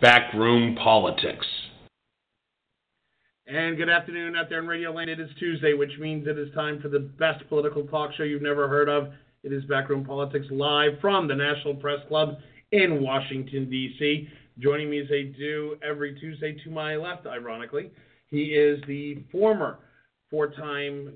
Backroom Politics. And good afternoon out there in Radio Land. It is Tuesday, which means it is time for the best political talk show you've never heard of. It is Backroom Politics live from the National Press Club in Washington, D.C. Joining me as they do every Tuesday to my left, ironically, he is the former four time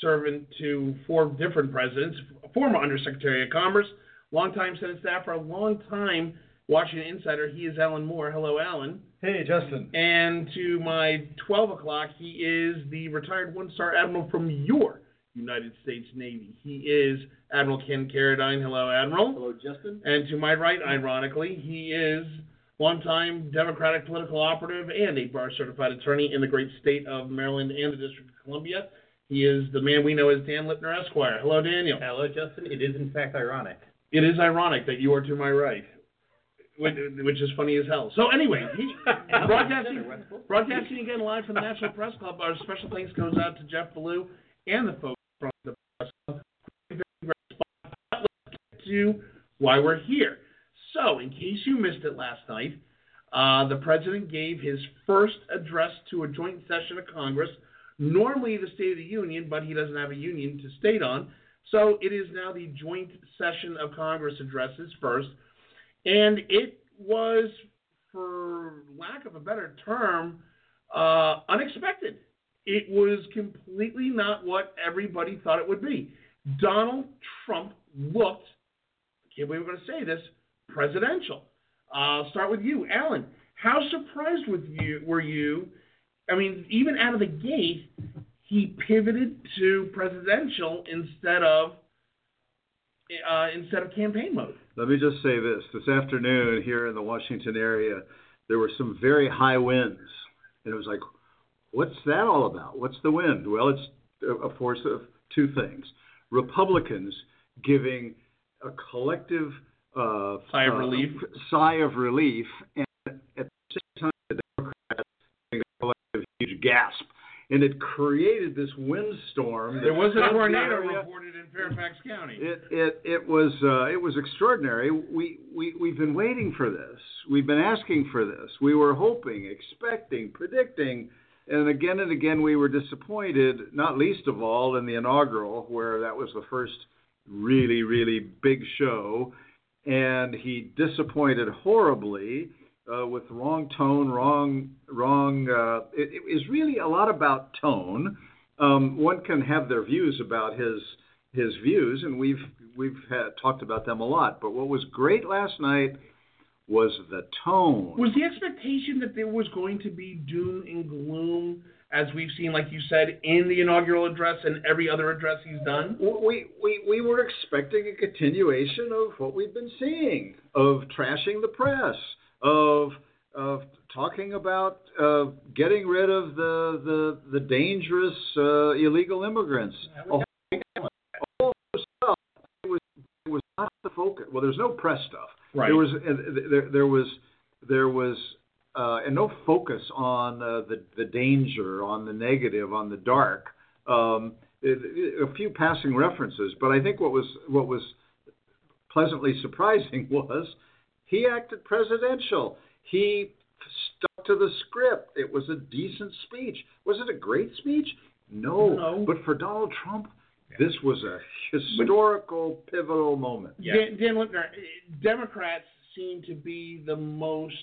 servant to four different presidents, former Undersecretary of Commerce, longtime Senate staffer, a long-time Washington insider. He is Alan Moore. Hello, Alan. Hey, Justin. And to my 12 o'clock, he is the retired one star admiral from your United States Navy. He is Admiral Ken Carradine. Hello, Admiral. Hello, Justin. And to my right, ironically, he is longtime Democratic political operative and a bar certified attorney in the great state of Maryland and the District of Columbia. He is the man we know as Dan Lipner Esquire. Hello, Daniel. Hello, Justin. It is, in fact, ironic. It is ironic that you are to my right, which, which is funny as hell. So anyway, he, broadcasting, broadcasting again live from the National Press Club. Our special thanks goes out to Jeff Ballou and the folks from the Press Club. Let's get to why we're here. So, in case you missed it last night, uh, the president gave his first address to a joint session of Congress. Normally the State of the Union, but he doesn't have a union to state on. So it is now the joint session of Congress addresses first. And it was, for lack of a better term, uh, unexpected. It was completely not what everybody thought it would be. Donald Trump looked, I can't believe we're going to say this, presidential. I'll start with you, Alan. How surprised with you were you? I mean, even out of the gate, he pivoted to presidential instead of uh, instead of campaign mode. Let me just say this. This afternoon here in the Washington area, there were some very high winds. And it was like, what's that all about? What's the wind? Well, it's a force of two things Republicans giving a collective uh, Sigh of uh, relief. sigh of relief, and at the same time, the Democrats giving a collective huge gasp. And it created this windstorm. There was a tornado reported in Fairfax County. It it it was uh, it was extraordinary. We we we've been waiting for this. We've been asking for this. We were hoping, expecting, predicting, and again and again we were disappointed. Not least of all in the inaugural, where that was the first really really big show, and he disappointed horribly uh, with wrong tone, wrong wrong. Uh, it, it is really a lot about tone. Um, one can have their views about his his views, and we've we've had, talked about them a lot. But what was great last night was the tone. Was the expectation that there was going to be doom and gloom, as we've seen, like you said, in the inaugural address and every other address he's done? we, we, we were expecting a continuation of what we've been seeing of trashing the press, of of talking about uh, getting rid of the the, the dangerous uh, illegal immigrants. All all stuff. It was it was not the focus. Well, there's no press stuff. Right. There was uh, there, there was there was uh, and no focus on uh, the the danger, on the negative, on the dark. Um, it, it- a few passing references, but I think what was what was pleasantly surprising was he acted presidential. He stuck to the script. It was a decent speech. Was it a great speech? No. No. But for Donald Trump, this was a historical, pivotal moment. Dan, Dan Lipner, Democrats seem to be the most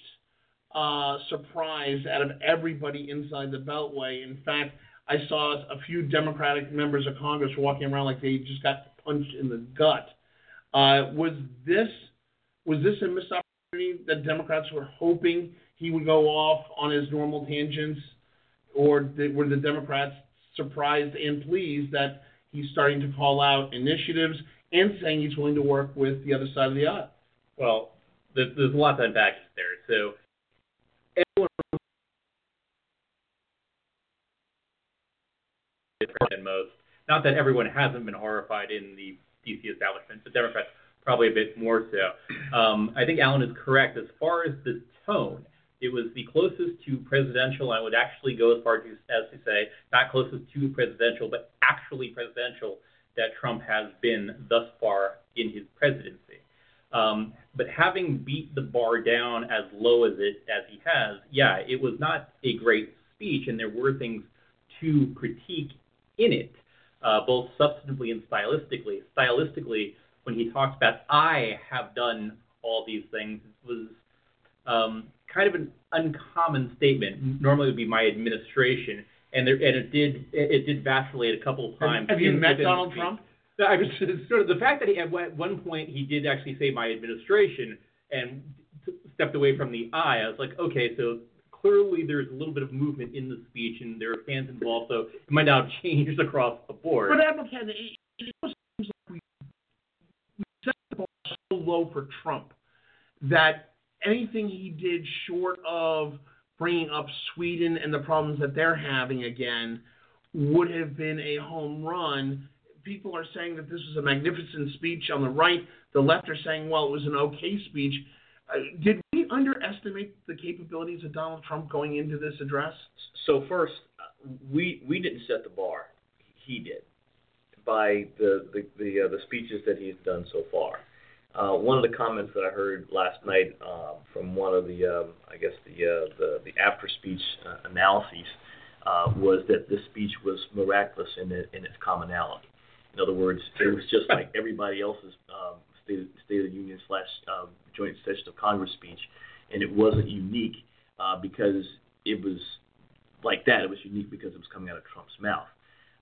uh, surprised out of everybody inside the Beltway. In fact, I saw a few Democratic members of Congress walking around like they just got punched in the gut. Uh, was this was this a missed opportunity that Democrats were hoping he would go off on his normal tangents, or were the Democrats surprised and pleased that he's starting to call out initiatives and saying he's willing to work with the other side of the aisle? Well, there's, there's a lot to unpack there. So everyone than most. Not that everyone hasn't been horrified in the DC establishment, but Democrats probably a bit more so. Um, I think Alan is correct. As far as the tone, it was the closest to presidential. I would actually go as far as to say not closest to presidential, but actually presidential that Trump has been thus far in his presidency. Um, but having beat the bar down as low as it as he has, yeah, it was not a great speech, and there were things to critique in it, uh, both substantively and stylistically. Stylistically, when he talks about I have done all these things, it was um, kind of an uncommon statement. Normally, it would be my administration, and there and it did it did vacillate a couple of times. Have you met Donald. Trump? I was sort of the fact that he at one point he did actually say my administration and stepped away from the I. I was like, okay, so clearly there's a little bit of movement in the speech and there are fans involved, so it might not have changed across the board. But Admiral Kennedy, it almost seems like we, we set the bar so low for Trump that anything he did short of bringing up Sweden and the problems that they're having again would have been a home run. People are saying that this was a magnificent speech on the right. The left are saying, well, it was an okay speech. Uh, did we underestimate the capabilities of Donald Trump going into this address? So first, we we didn't set the bar. He did by the the the, uh, the speeches that he's done so far. Uh, one of the comments that I heard last night um, from one of the um, I guess the uh, the the after speech uh, analyses uh, was that this speech was miraculous in it, in its commonality. In other words, it was just like everybody else's um, State, State of the Union slash um, Joint Session of Congress speech, and it wasn't unique uh, because it was like that. It was unique because it was coming out of Trump's mouth.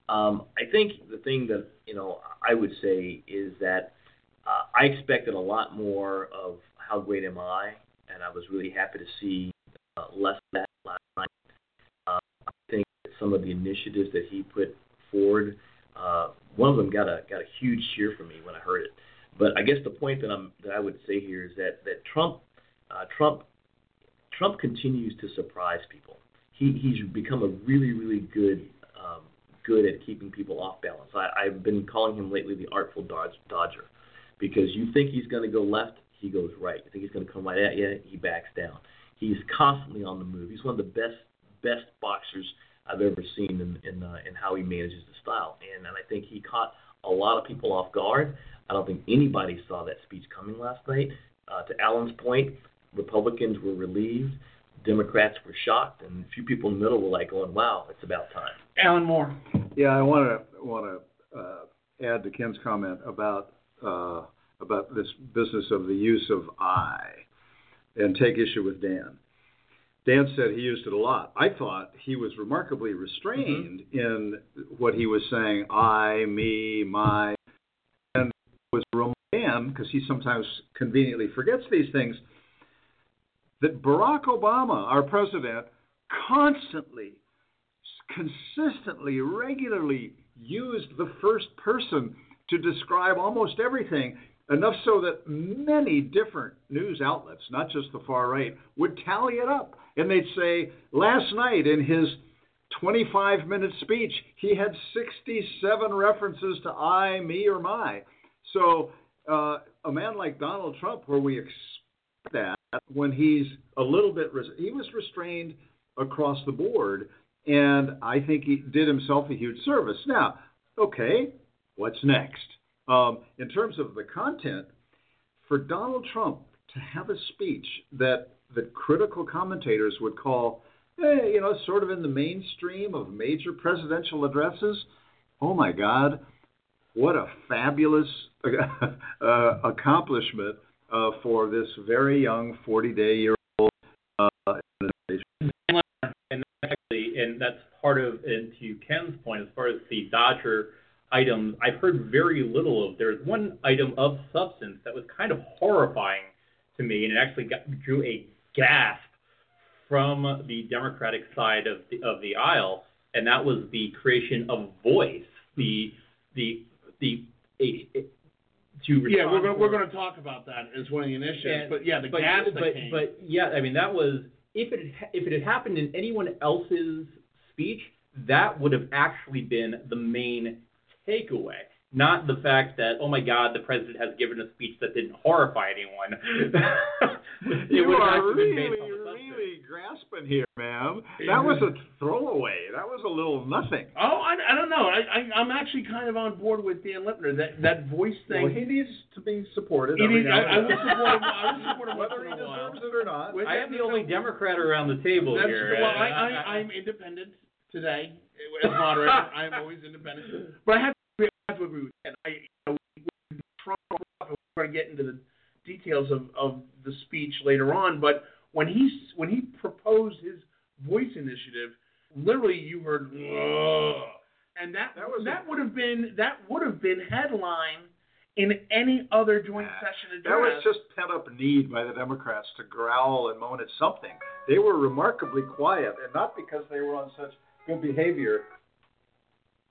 Um, I think the thing that you know I would say is that uh, I expected a lot more of how great am I, and I was really happy to see uh, less of that last night. Uh, I think that some of the initiatives that he put forward, uh, one of them got a got a huge cheer from me when I heard it. But I guess the point that I'm that I would say here is that that Trump uh, Trump Trump continues to surprise people. He he's become a really really good um, good at keeping people off balance. I, I've been calling him lately the artful dodge, dodger because you think he's going to go left, he goes right. You think he's going to come right at you, he backs down. He's constantly on the move. He's one of the best best boxers I've ever seen in in, uh, in how he manages the style. And, and I think he caught a lot of people off guard. I don't think anybody saw that speech coming last night. Uh, to Alan's point, Republicans were relieved, Democrats were shocked, and a few people in the middle were like going, "Wow, it's about time." Alan Moore. Yeah, I want to want to uh, add to Ken's comment about uh, about this business of the use of I, and take issue with Dan. Dan said he used it a lot. I thought he was remarkably restrained in what he was saying. I, me, my, and was Dan because he sometimes conveniently forgets these things. That Barack Obama, our president, constantly consistently, regularly used the first person to describe almost everything, enough so that many different news outlets, not just the far right, would tally it up. And they'd say, last night in his 25 minute speech, he had 67 references to I, me, or my. So uh, a man like Donald Trump, where we expect that when he's a little bit, res- he was restrained across the board and I think he did himself a huge service. Now, okay, what's next? Um, in terms of the content, for Donald Trump to have a speech that that critical commentators would call, eh, you know, sort of in the mainstream of major presidential addresses, oh my God, what a fabulous uh, accomplishment uh, for this very young 40-day-year-old uh, and actually, and that's part of, and to Ken's point, as far as the Dodger items, I've heard very little of. There's one item of substance that was kind of horrifying to me, and it actually got, drew a gasp from the Democratic side of the of the aisle, and that was the creation of Voice, the the the a, a, to Yeah, we're gonna, we're going to talk about that as one of the initiatives. and- but yeah, the but, gas that came. but yeah, I mean that was if it if it had happened in anyone else's speech, that would have actually been the main takeaway, not the fact that oh my God, the president has given a speech that didn't horrify anyone. it you would are really, based on the substance. really grasping here, ma'am. That was a throwaway. That was a little nothing. oh, I, I don't know. I, I I'm actually kind of on board with Dan Lipner. That that voice thing. Well, he needs to be supported. He every needs- now I, I and will then. support him. I will support him Whether once he in a while. deserves it or not. With I am the only Democrat around the table That's, here. well, I, I, I'm independent today as moderator. I'm always independent. But I have to agree, I have to agree with that. I, you know, with Trump, we're going to get into the details of, of the speech later on. But when he when he proposed his voice initiative, literally you heard, "Ugh," and that That was that would have been that would have been headline in any other joint session address. That was just pent up need by the Democrats to growl and moan at something. They were remarkably quiet, and not because they were on such good behavior.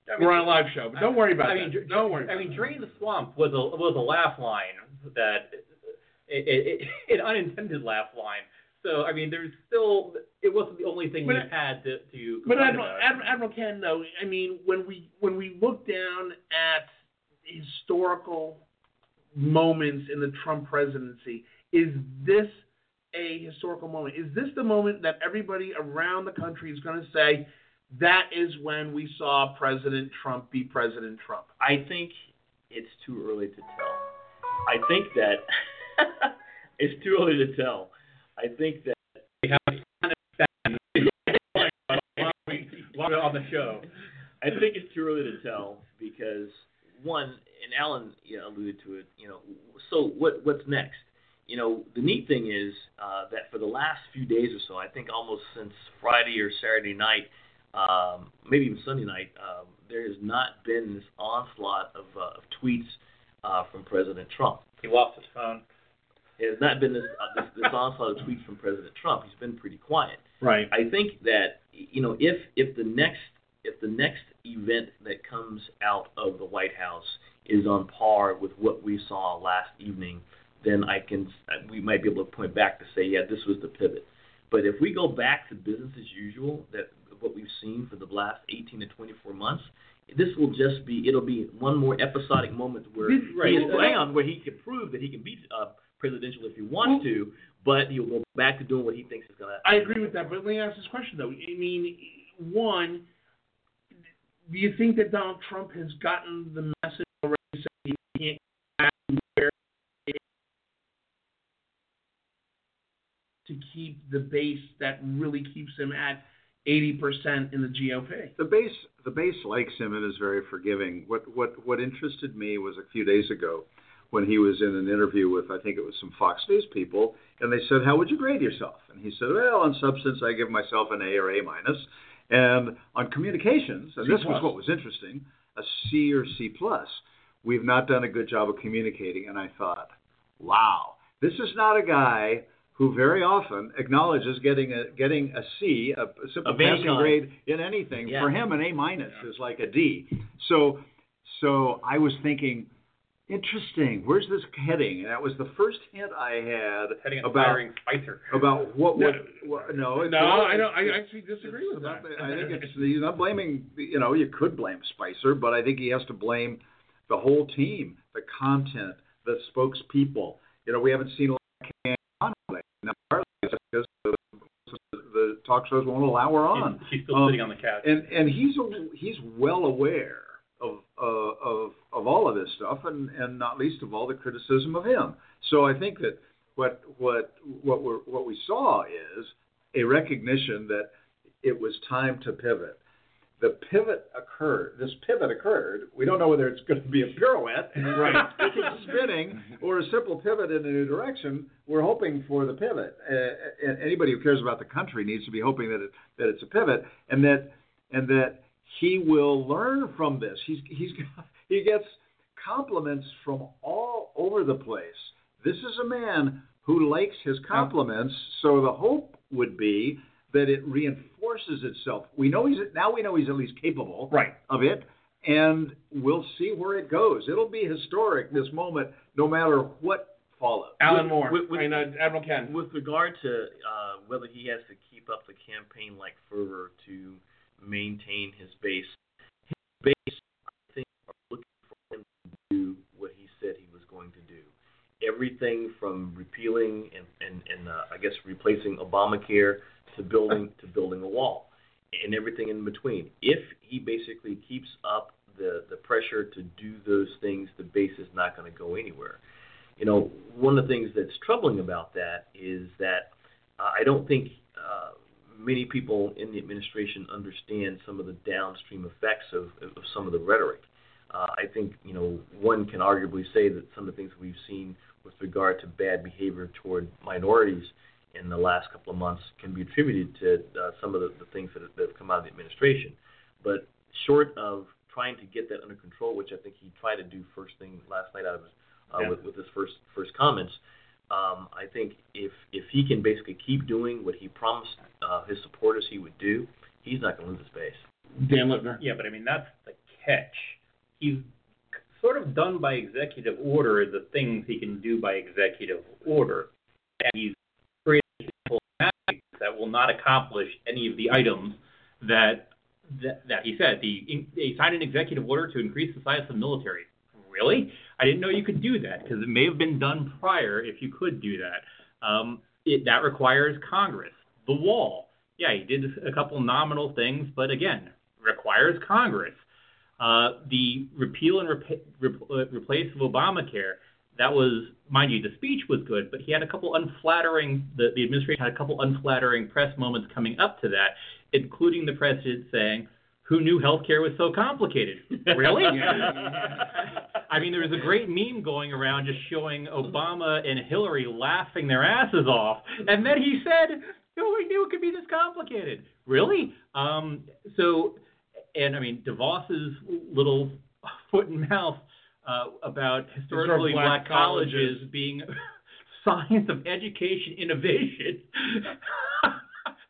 I mean, We're on a live show, but don't worry about I mean, don't worry. I mean, drain the swamp was a was a laugh line that it, it, it, an unintended laugh line. So I mean, there's still it wasn't the only thing But we had to to. But Admiral. Admiral, Admiral Ken, though, I mean, when we when we look down at historical moments in the Trump presidency, is this a historical moment? Is this the moment that everybody around the country is going to say that is when we saw President Trump be President Trump? I think it's too early to tell. I think that it's too early to tell. I think that we have on the show. I think it's too early to tell because one, and Alan you know, alluded to it. You know, so what? What's next? You know, the neat thing is uh, that for the last few days or so, I think almost since Friday or Saturday night, um, maybe even Sunday night, um, there has not been this onslaught of, uh, of tweets uh, from President Trump. He lost his phone. It has not been this, uh, this, this onslaught of tweets from President Trump. He's been pretty quiet. Right. I think that you know if if the next if the next event that comes out of the White House is on par with what we saw last evening, then I can we might be able to point back to say yeah this was the pivot. But if we go back to business as usual, that what we've seen for the last 18 to 24 months, this will just be it'll be one more episodic moment where This- he is right. around where he can prove that he can be uh, presidential if he wants to, but he'll go back to doing what he thinks is going to. I agree with that, but let me ask this question though. I mean, one, do you think that Donald Trump has gotten the message already saying he can't to keep the base that really keeps him at eighty percent in the GOP? The base, the base likes him and is very forgiving. What what what interested me was a few days ago when he was in an interview with I think it was some Fox News people, and they said, "How would you grade yourself?" And he said, "Well, on substance, I give myself an A or A minus, and on communications, and C this was what was interesting, a C or C plus. We've not done a good job of communicating." And I thought, "Wow, this is not a guy." Who very often acknowledges getting a getting a C, a, a simple any passing grade in anything. Yeah. For him, an A minus is like a D. So, so I was thinking, interesting. Where's this heading? And that was the first hint I had Heading about firing Spicer. about what No. what, no. No, I don't. I actually disagree with that. I think it's he's not blaming. You know, you could blame Spicer, but I think he has to blame the whole team, the content, the spokespeople. You know, we haven't seen a lot of because the, the talk shows won't allow her on. She's, she's still Um, sitting on the couch. and and he's he's well aware of uh, of of all of this stuff, and and not least of all the criticism of him. So I think that what what what we what we saw is a recognition that it was time to pivot. The pivot occurred. This pivot occurred. We don't know whether it's going to be a pirouette, Right. spinning, or a simple pivot in a new direction. We're hoping for the pivot. Uh, and anybody who cares about the country needs to be hoping that it, that it's a pivot, and that and that he will learn from this. He's he's he gets compliments from all over the place. This is a man who likes his compliments. So the hope would be that it reinforces itself. We know he's now we know he's at least capable Right. of it, and we'll see where it goes. It'll be historic this moment, no matter what follows. Alan Moore. with- with- I mean, uh, Admiral Ken. With regard to uh, whether he has to keep up the campaign like fervor to maintain his base, his base, I think, are looking for him to do what he said he was going to do. Everything from repealing and and, and uh, I guess replacing Obamacare to building to building a wall, and everything in between. If he basically keeps up the the pressure to do those things, the base is not going to go anywhere you know, one of the things that's troubling about that is that uh, I don't think uh, many people in the administration understand some of the downstream effects of, of some of the rhetoric. Uh, I think, you know, one can arguably say that some of the things we've seen with regard to bad behavior toward minorities in the last couple of months can be attributed to uh, some of the, the things that have, that have come out of the administration. But short of trying to get that under control, which I think he tried to do first thing last night out of his uh, Yeah. with, with his first first comments. Um, I think if if he can basically keep doing what he promised uh, his supporters he would do, he's not going to lose his base. Dan Lipner. Yeah, but I mean that's the catch. He's sort of done by executive order the things he can do by executive order, and he's created people will not accomplish any of the items that that, that he said. The he signed an executive order to increase the size of the military. Really? I didn't know you could do that because it may have been done prior if you could do that. Um, it, that requires Congress. The wall. Yeah, he did a couple nominal things, but again, requires Congress. Uh, the repeal and rep- uh, replace of Obamacare. That was, mind you, the speech was good, but he had a couple unflattering. The, the administration had a couple unflattering press moments coming up to that, including the president saying, "Who knew healthcare was so complicated?" really? I mean, there was a great meme going around just showing Obama and Hillary laughing their asses off, and then he said, "Who knew it could be this complicated." Really? Um, so, and I mean, DeVos's little foot and mouth uh, about historically black black, colleges being science of education innovation.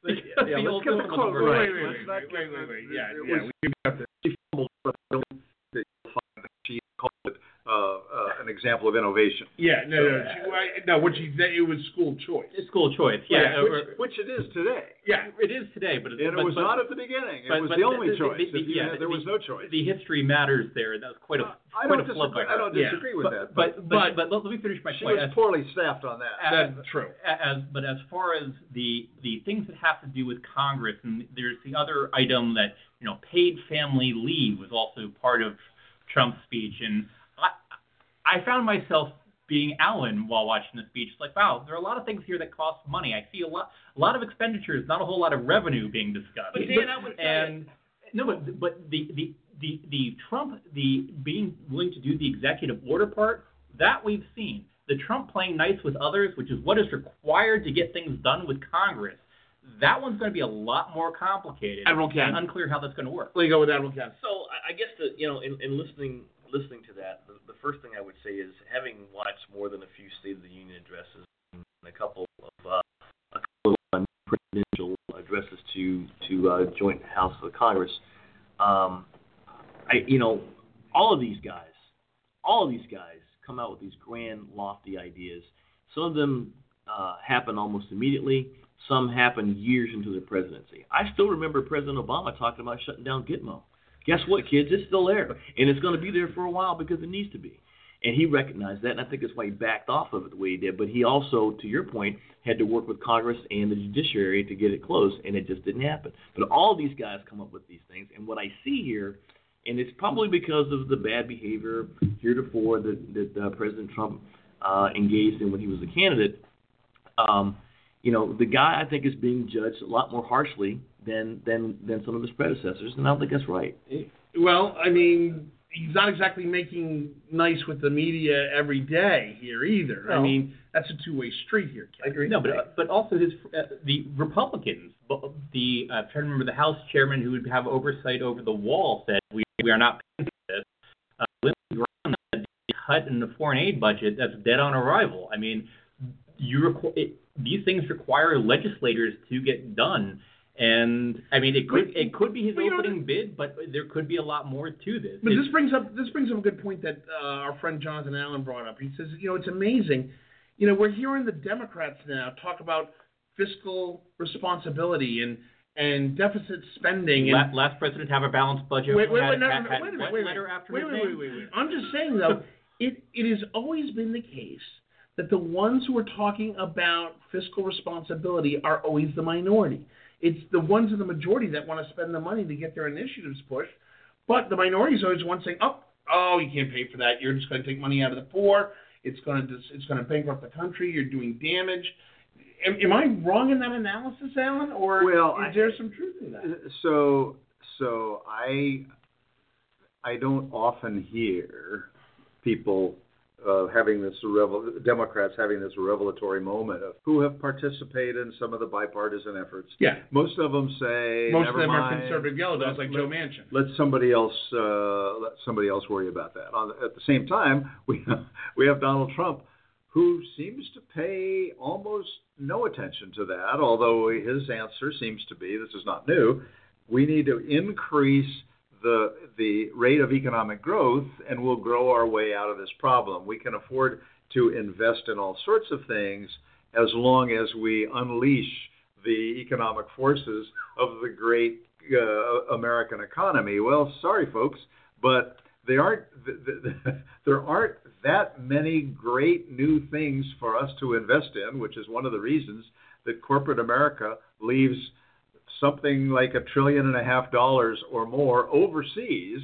Because yeah, the let's old get the system quote was right. right. Wait, wait, Let's wait, wait, wait, wait. Yeah, yeah. we got the an example of innovation. Yeah, no, no, she, I, no. What she said, it was school choice. It's school choice, yeah. which, or- which it is today. Yeah, it is today, but And it but- was but- not at the beginning. It but- was but the only the- choice. the- the- If you yeah, had- there the- was no choice. The history matters there. That was quite a I quite don't a flip. disagree. by I don't her. disagree with but, that. But but, but let, let me finish my she point. was As- poorly staffed on that. as, That's true. As but as far as the the things that have to do with Congress, and there's the other item that you know, paid family leave was also part of Trump's speech, and I I found myself being Alan while watching the speech. It's like, wow, there are a lot of things here that cost money. I see a lot a lot of expenditures, not a whole lot of revenue being discussed. But Dan, I would say and no, but but the the the the Trump the being willing to do the executive order part that we've seen. The Trump playing nice with others, which is what is required to get things done with Congress. That one's going to be a lot more complicated Admiral Ken. and unclear how that's going to work. Let me go with Admiral Ken. So I, I guess that you know, in, in listening listening to that, the, the first thing I would say is having watched more than a few State of the Union addresses and a couple of uh, a couple of presidential addresses to to uh, joint House of Congress, um, I you know, all of these guys, all of these guys come out with these grand, lofty ideas. Some of them uh, happen almost immediately. Some happen years into the presidency. I still remember President Obama talking about shutting down Gitmo. Guess what, kids? It's still there, and it's going to be there for a while because it needs to be. And he recognized that, and I think that's why he backed off of it the way he did. But he also, to your point, had to work with Congress and the judiciary to get it closed, and it just didn't happen. But all these guys come up with these things, and what I see here, and it's probably because of the bad behavior heretofore that, that uh, President Trump uh, engaged in when he was a candidate. Um, you know, the guy I think is being judged a lot more harshly than than than some of his predecessors, and I don't think that's right. Well, I mean, he's not exactly making nice with the media every day here either. I mean, that's a two-way street here. Ken. I agree. No, but but also his uh, the Republicans, the uh, I'm trying to remember the House chairman who would have oversight over the wall said we we are not paying for this. Uh, Lindsey Graham said the cut in the foreign aid budget that's dead on arrival. I mean, you requ- it, these things require legislators to get done, And I mean, it could it could be his but you know, opening bid, but there could be a lot more to this. But It's- this brings up this brings up a good point that uh, our friend Jonathan Allen brought up. He says, you know, it's amazing. You know, we're hearing the Democrats now talk about fiscal responsibility and and deficit spending. And last president to have a balanced budget. wait, wait, wait, no, had- no, had wait a minute, what wait a letter minute. after wait, his wait, name? wait, wait, wait. I'm just saying though, it it has always been the case that the ones who are talking about fiscal responsibility are always the minority. It's the ones in the majority that want to spend the money to get their initiatives pushed, but the minority is always one saying, "Oh, oh, you can't pay for that. You're just going to take money out of the poor. It's going to it's going to bankrupt the country. You're doing damage." Am, am I wrong in that analysis, Alan, or Well, is I- there some truth in that? Uh, so, so I, I don't often hear people uh, having this revel- Democrats having this revelatory moment of who have participated in some of the bipartisan efforts. Yeah, Most of them say, most of them are conservative yellow dogs like let- Joe Manchin. let somebody else uh, let somebody else worry about that. On, at the same time, we we have Donald Trump, who seems to pay almost no attention to that. Although his answer seems to be, this is not new, we need to increase the the rate of economic growth, and we'll grow our way out of this problem. We can afford to invest in all sorts of things as long as we unleash the economic forces of the great uh, American economy. Well, sorry, folks, but they aren't. th- th- there aren't that many great new things for us to invest in, which is one of the reasons that corporate America leaves something like a trillion and a half dollars or more overseas.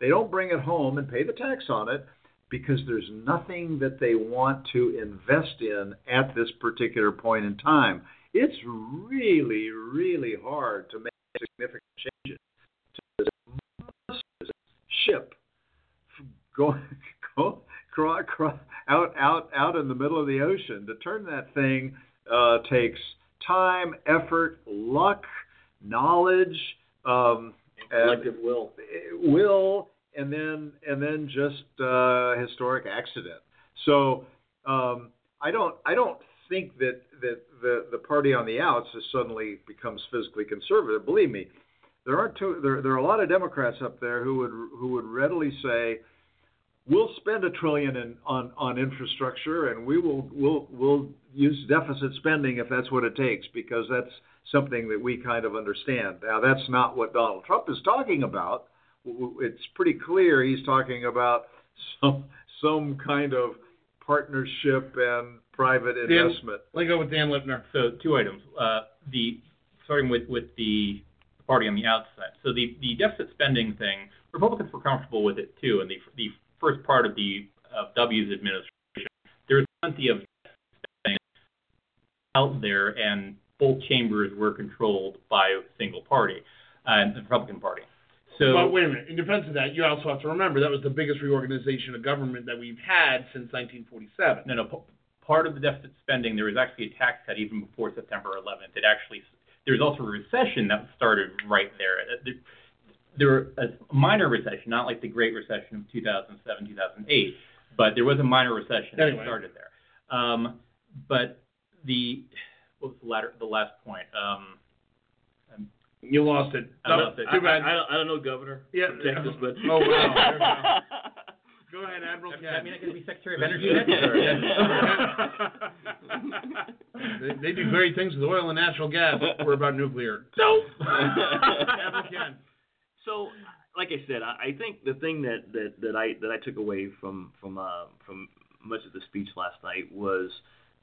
They don't bring it home and pay the tax on it because there's nothing that they want to invest in at this particular point in time. It's really, really hard to make significant changes to this ship go, go out, out, out in the middle of the ocean. To turn that thing uh, takes time, effort, luck, knowledge, um, and- Collective will. will and then and then just uh, historic accident. So um, I don't I don't think that that the the party on the outs has suddenly becomes fiscally conservative. Believe me, there are two, there there are a lot of Democrats up there who would who would readily say. We'll spend a trillion in, on on infrastructure, and we will we'll we'll use deficit spending if that's what it takes, because that's something that we kind of understand. Now, that's not what Donald Trump is talking about. It's pretty clear he's talking about some some kind of partnership and private Dan- investment. Let go with Dan Lipner. So two items. Uh, the starting with with the party on the outside. So the the deficit spending thing, Republicans were comfortable with it too. And the the first part of the of W's administration, there was plenty of spending out there, and both chambers were controlled by a single party, uh, the Republican Party. So but wait a minute. In defense of that, you also have to remember that was the biggest reorganization of government that we've had since 1947. No, no. p- Part of the deficit spending, there was actually a tax cut even before September 11th. It actually, there was also a recession that started right there. Uh, There, there were a minor recession, not like the Great Recession of 2007, 2008, but there was a minor recession that started there. Um, but the, what was the latter, the last point? Um, You lost it. I lost it. Too bad. I, I, don't, I don't know, Governor. Yeah. Texas, but Oh, wow. Go ahead, Admiral does that mean I get to be Secretary of Energy next? they, they do great things with oil and natural gas. We're about nuclear. Nope. Admiral Ken. So, like I said, I, I think the thing that, that, that I that I took away from from uh, from much of the speech last night was,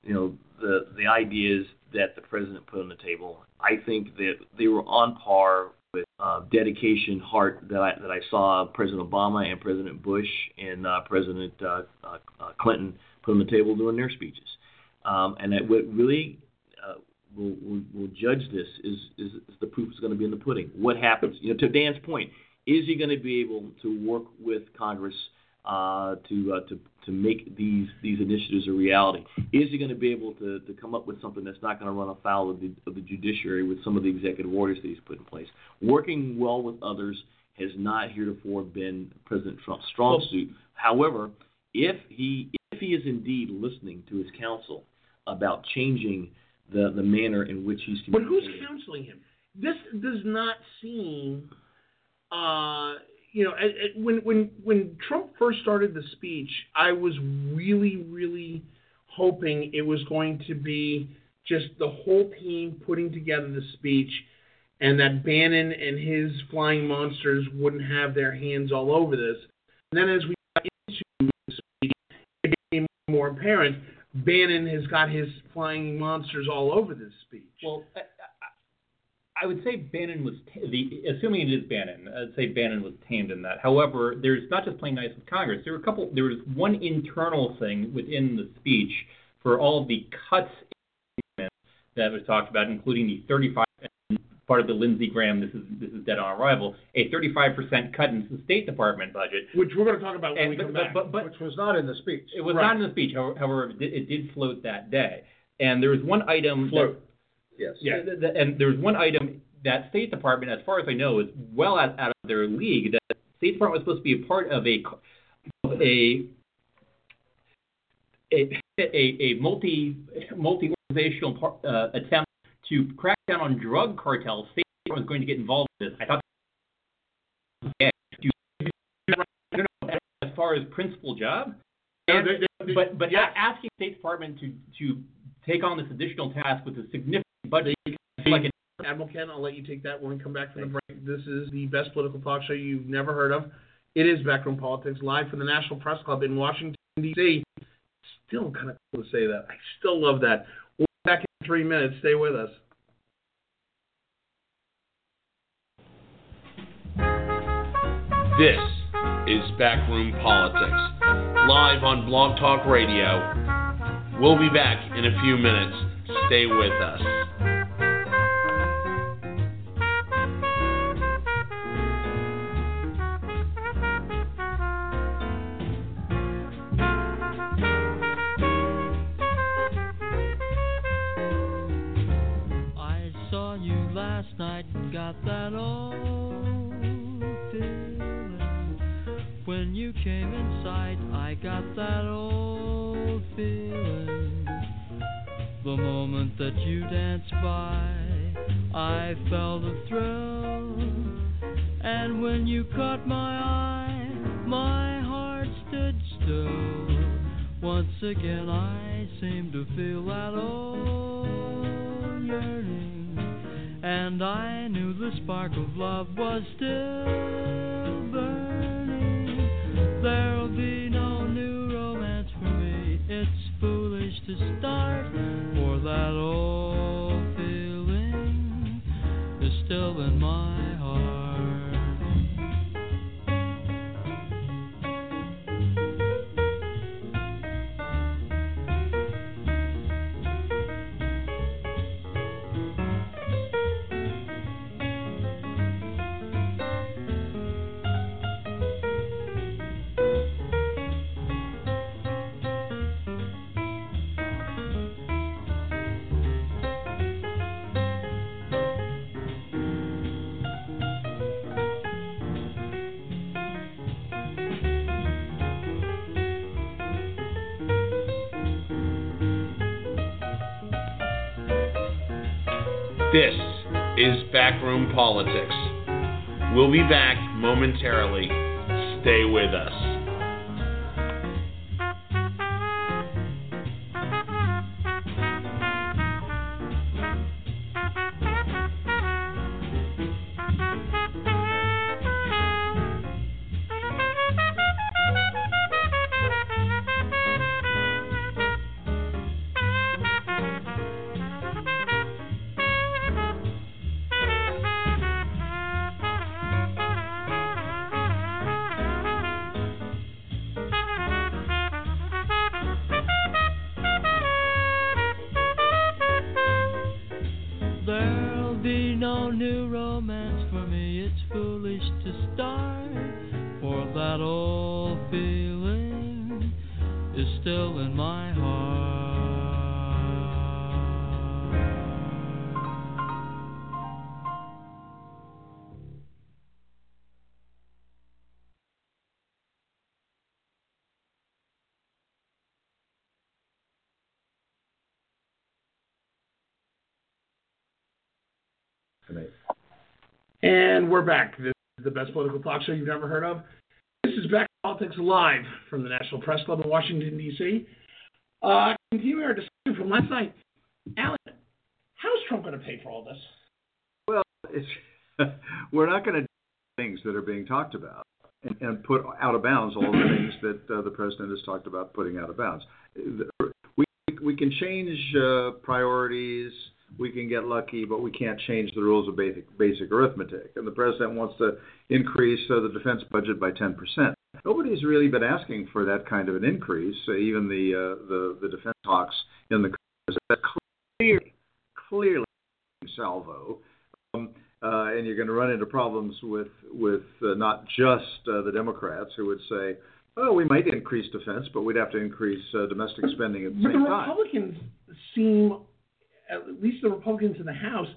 you know, the the ideas that the president put on the table. I think that they were on par with uh, dedication, heart that I that I saw President Obama and President Bush and uh, President uh, uh, uh, Clinton put on the table during their speeches. Um, and that what really uh, will, will, will judge this is, is, is the proof is going to be in the pudding. What happens? You know, to Dan's point, is he going to be able to work with Congress uh, to uh, to to make these these initiatives a reality? Is he going to be able to, to come up with something that's not going to run afoul of the of the judiciary with some of the executive orders that he's put in place? Working well with others has not heretofore been President Trump's strong suit. However, if he if he is indeed listening to his counsel about changing the the manner in which he's But who's counseling him? this does not seem, uh, you know, when when when Trump first started the speech, I was really really hoping it was going to be just the whole team putting together the speech, and that Bannon and his flying monsters wouldn't have their hands all over this. And then as we got into the speech, it became more apparent Bannon has got his flying monsters all over this speech. Well, I, I would say Bannon was t- the assuming it is Bannon. I'd say Bannon was tamed in that. However, there's not just playing nice with Congress. There were a couple. There was one internal thing within the speech for all of the cuts that was talked about, including the 35 part of the Lindsey Graham. This is this is dead on arrival. A 35% cut in the State Department budget, which we're going to talk about when and, we but, come but, back. But, but, which was not in the speech. It was Right. not in the speech. However, however, it did, it did float that day. And there was one item. Float. Yes. Yeah. That, that- and there was one item that State Department, as far as I know, is well out, out of their league. That State Department was supposed to be a part of a of a a, a, a multi multi organizational par, uh, attempt to crack down on drug cartels. State Department was going to get involved in this. I thought. Yeah. Do you, I don't know, as far as principal job, No, they- they- but but yes. asking State Department to to take on this additional task with a significant feel like it, Admiral Ken, I'll let you take that when we come back from the break. This is the best political talk show you've never heard of. It is Backroom Politics, live from the National Press Club in Washington, D.C. Still kind of cool to say that. I still love that. We'll be back in three minutes. Stay with us. This is Backroom Politics, live on Blog Talk Radio. We'll be back in a few minutes. Stay with us. That you danced by, I felt a thrill. And when you caught my eye, my heart stood still. Once again, I seemed to feel that old yearning, and I knew the spark of love was still burning. There'll to start, for that old feeling is still in my is Backroom Politics. We'll be back momentarily. Stay with us. And we're back. This is the best political talk show you've ever heard of. This is Back Politics Live from the National Press Club in Washington, D.C. Uh, continuing our discussion from last night. Alan, how's Trump going to pay for all this? Well, it's, we're not going to do things that are being talked about and, and put out of bounds all the things that uh, the president has talked about putting out of bounds. We, we can change uh, priorities we can get lucky, but we can't change the rules of basic, basic arithmetic. And the president wants to increase uh, the defense budget by 10%. Nobody's really been asking for that kind of an increase. Uh, even the, uh, the the defense talks in the Congress that clearly, clearly salvo. Um, uh, and you're going to run into problems with with uh, not just uh, the Democrats who would say, "Oh, we might increase defense, but we'd have to increase uh, domestic spending at the but same time. the time." Republicans seem at least the Republicans in the House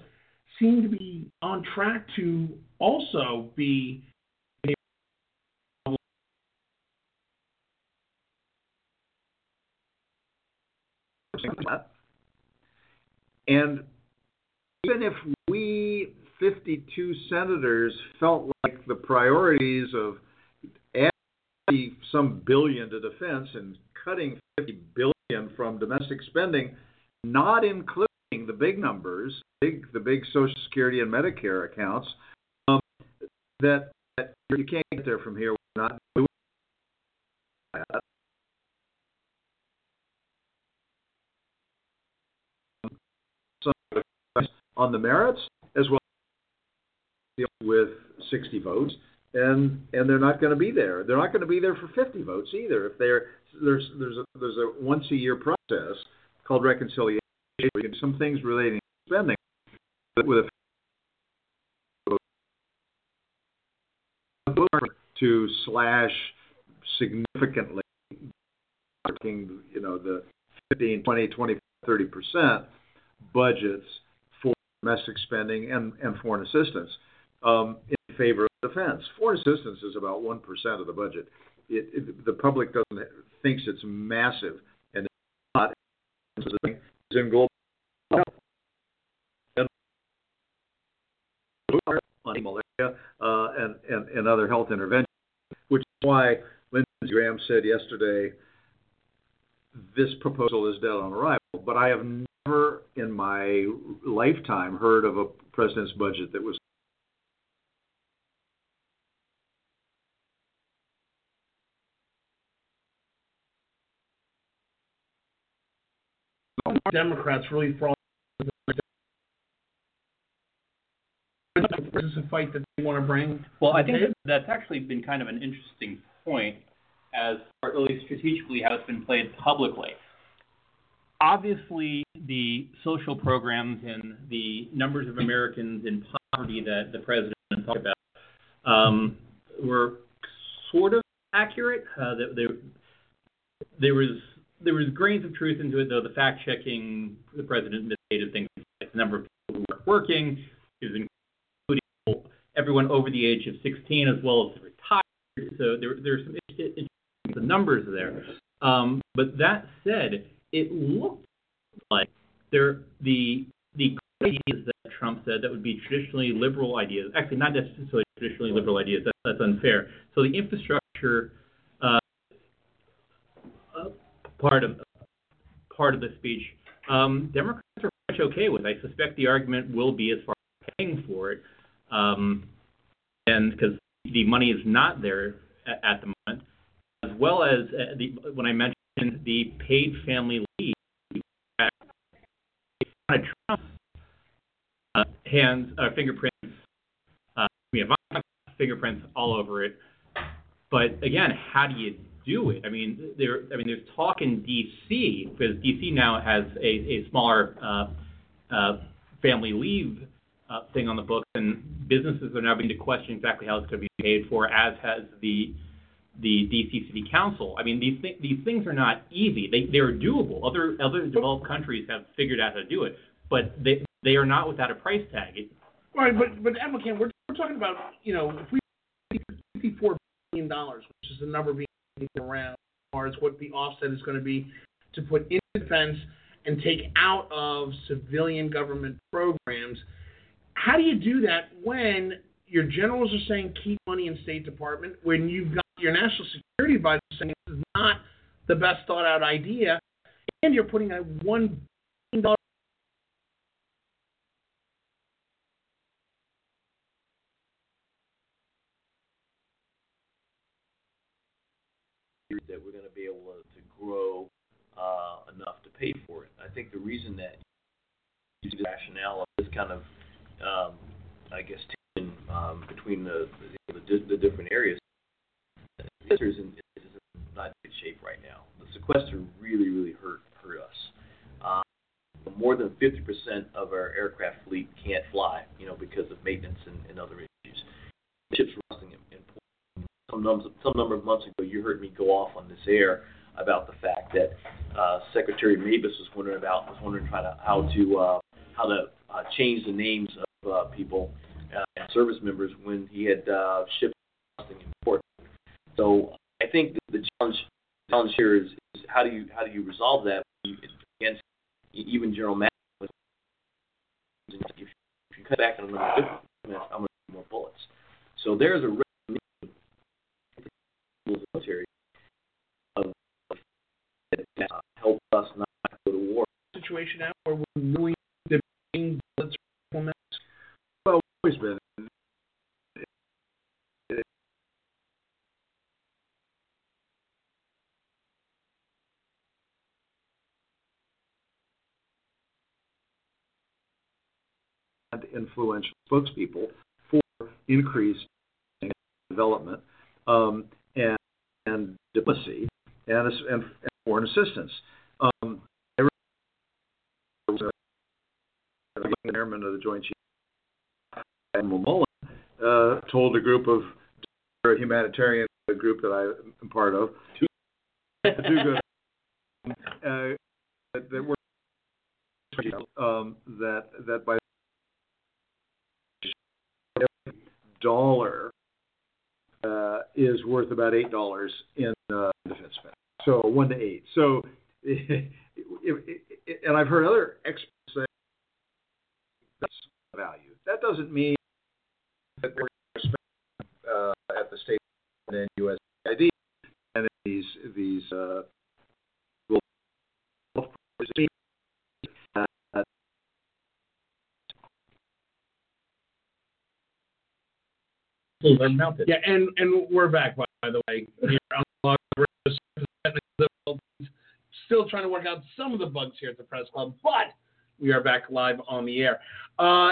seem to be on track to also be And even if we 52 senators felt like the priorities of adding some billion to defense and cutting 50 billion from domestic spending, not including the big numbers, big the big Social Security and Medicare accounts, um, that, that you can't get there from here. We're not doing that. on the merits as well with 60 votes and and they're not going to be there. They're not going to be there for 50 votes either. If they're there's there's a there's a once a year process called reconciliation some things relating to spending with a to slash significantly you know the 15 20 20 30 percent budgets for domestic spending and, and foreign assistance um, in favor of defense. Foreign assistance is about one percent of the budget. It, it, the public doesn't thinks it's massive, and it's not. In global malaria uh, and other health interventions, which is why Lindsey Graham said yesterday, this proposal is dead on arrival. But I have never in my lifetime heard of a president's budget that was Democrats really fall. Is a fight that they want to bring? Well, I think that's actually been kind of an interesting point as far, at least strategically, how it's been played publicly. Obviously, the social programs and the numbers of Americans in poverty that the president talked about um, were sort of accurate. Uh, there, there was there was grains of truth into it, though. The fact checking, the president misstated things like the number of people who were working. Including everyone over the age of 16 as well as retired. So there, there's some interesting the numbers there. Um, but that said, it looked like there the the ideas that Trump said that would be traditionally liberal ideas, actually not necessarily traditionally liberal ideas. That, that's unfair. So the infrastructure part of part of the speech. Um, Democrats are much okay with. I suspect the argument will be as far as paying for it, um, and because the money is not there at, at the moment, as well as uh, the, when I mentioned the paid family leave, Trump uh, hands uh, fingerprints, uh, fingerprints all over it. But again, how do you do it. I mean, there. I mean, there's talk in D.C. because D.C. now has a, a smaller uh, uh, family leave uh, thing on the books, and businesses are now beginning to question exactly how it's going to be paid for, as has the the D.C. City Council. I mean, these th- these things are not easy. They they are doable. Other other developed countries have figured out how to do it, but they they are not without a price tag. It, right, but but Emma, we're we're talking about you know if we fifty four billion dollars, which is the number being around as far as what the offset is going to be to put in defense and take out of civilian government programs. How do you do that when your generals are saying keep money in State Department when you've got your national security advisor saying this is not the best thought out idea, and you're putting a one billion dollar that we're going to be able to grow uh, enough to pay for it. I think the reason that you see the rationale of this kind of, um, I guess, tension um, between the the, the the different areas, the answer is in, is in not good shape right now. The sequester really, really hurt hurt us. Um, more than 50% of our aircraft fleet can't fly, you know, because of maintenance and, and other issues. Ships rusting in, in. Some number, some number of months ago, you heard me go off on this air about the fact that uh, Secretary Mabus was wondering about was wondering to how to uh, how to uh, change the names of uh, people uh, and service members when he had uh, ships rusting in port. So I think the, the challenge challenge here is, is how do you how do you resolve that against even General Mattis? If you, cut back on a I'm going to more bullets. So there's a risk in the military of that uh, help us not go to war. situation now where we're really debating bullets for diplomats? Well, always been. And influential spokespeople for increased development um, and, and diplomacy and, and, and foreign assistance. Um, I remember the chairman of the Joint Chiefs, Admiral Mullen, uh, told a group of a humanitarian group that I am part of, two, two good, uh, that, that were um, that that by every dollar uh, is worth about eight dollars in uh, defense spending. So one to eight. So, if, if, and I've heard other experts say that's value. That doesn't mean that we're going to spend uh, at the state and USAID and these these uh, uh, Yeah, and and we're back by, by the way. Here on Blog Still trying to work out some of the bugs here at the press club, but we are back live on the air. Uh,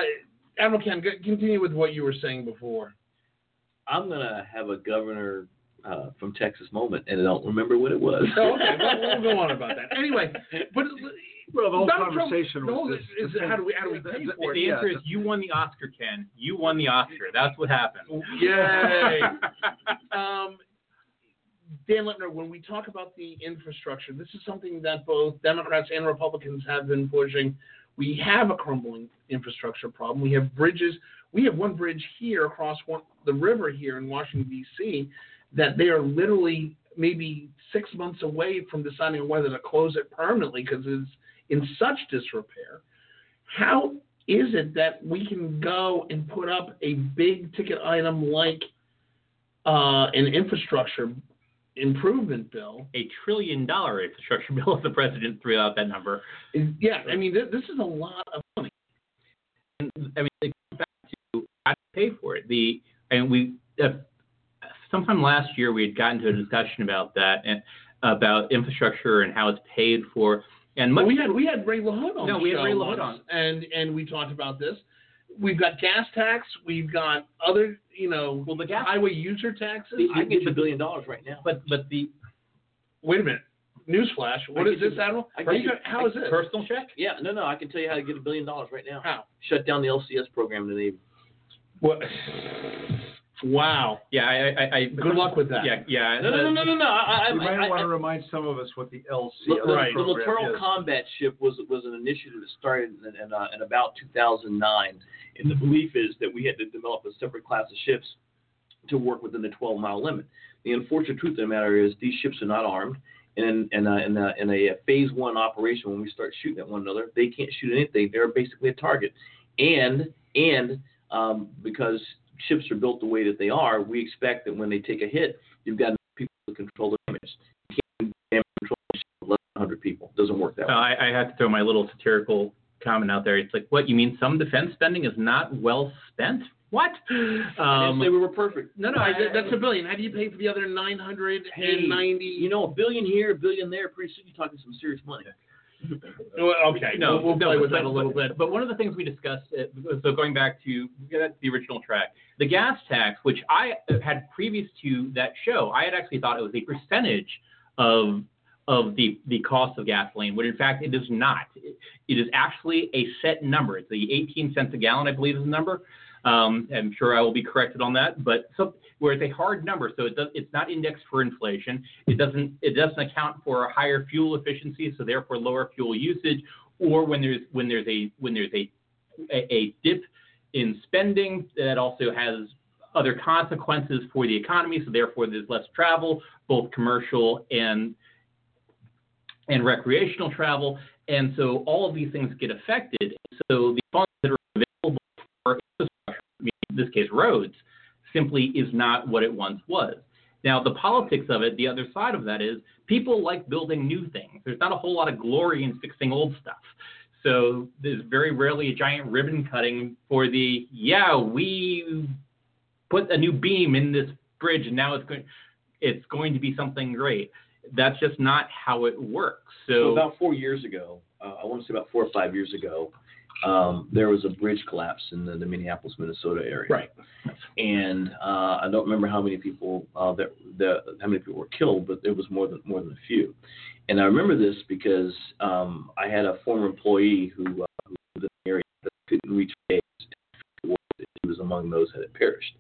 Admiral Ken, continue with what you were saying before. I'm gonna have a governor uh, from Texas moment, and I don't remember what it was. Oh, okay, well, we'll go on about that. Anyway, but well, the whole Donald Trump- conversation the whole- this- is how do we how do we pay The, for it? the answer is you won the Oscar, Ken. You won the Oscar. That's what happened. Yay! um, Dan Lipner, when we talk about the infrastructure, this is something that both Democrats and Republicans have been pushing. We have a crumbling infrastructure problem. We have bridges. We have one bridge here across one, the river here in Washington, D.C., that they are literally maybe six months away from deciding whether to close it permanently because it's in such disrepair. How is it that we can go and put up a big ticket item like uh, an infrastructure improvement bill? A trillion dollar infrastructure bill if the president threw out that number. Yeah, I mean, th- this is a lot of money. And, I mean, it comes back to how to pay for it. The and we uh, sometime last year we had gotten to a discussion about that and about infrastructure and how it's paid for. And much, Well, we had we had Ray LaHood on. No, the we had show Ray LaHood on. and and we talked about this. We've got gas tax. We've got other, you know, well, the gas highway user taxes. I can get you a billion dollars right now. But but the Wait a minute. Newsflash. What I is this, Admiral? I Are get you you- go- how is this? personal check? Yeah, no, no, I can tell you how to get a billion dollars right now. How? Shut down the LCS program in the Navy. What? Wow. Yeah, I, I, I Good luck with that. Yeah, yeah. No, no, no, no, no, no. I, I, You might I, want I, to remind some of us what the LC the, the, Right. the littoral is. combat ship was was an initiative that started in, in, uh, in about 2009, and the belief is that we had to develop a separate class of ships to work within the 12 mile limit. The unfortunate truth of the matter is these ships are not armed, and in, uh, in, uh, in a phase one operation, when we start shooting at one another, they can't shoot anything. They're basically a target, and and um, because ships are built the way that they are, we expect that when they take a hit, you've got people to control the damage. You can't damage control a ship of less than 100 people. It doesn't work that way. Uh, I, I have to throw my little satirical comment out there. It's like, what you mean? Some defense spending is not well spent? What? I didn't Um, say we were perfect. no, no, I- that's a billion. How do you pay for the other nine hundred and ninety? You know, a billion here, a billion there. Pretty soon you're talking some serious money. Well, okay, no, we'll, we'll no, play but, with that a little bit. But one of the things we discussed, uh, so going back to get back to the original track, the gas tax, which I had previous to that show, I had actually thought it was a percentage of of the the cost of gasoline, when in fact it is not. It, it is actually a set number. It's the 18 cents a gallon, I believe, is the number. Um, I'm sure I will be corrected on that, but so where it's a hard number, so it does, it's not indexed for inflation. It doesn't it doesn't account for a higher fuel efficiency, so therefore lower fuel usage, or when there's when there's a when there's a a, a dip in spending that also has other consequences for the economy, so therefore there's less travel, both commercial and and recreational travel, and so all of these things get affected. So the funds that are this case roads, simply is not what it once was. Now, the politics of it, the other side of that is people like building new things. There's not a whole lot of glory in fixing old stuff. So there's very rarely a giant ribbon cutting for the, yeah, we put a new beam in this bridge and now it's going, it's going to be something great. That's just not how it works. So So, about four years ago, uh, I want to say about four or five years ago, um, there was a bridge collapse in the, the Minneapolis, Minnesota area. Right. And uh, I don't remember how many people uh, that the how many people were killed, but there was more than more than a few. And I remember this because um, I had a former employee who, uh, who lived in the area that couldn't reach base. He was among those that had perished.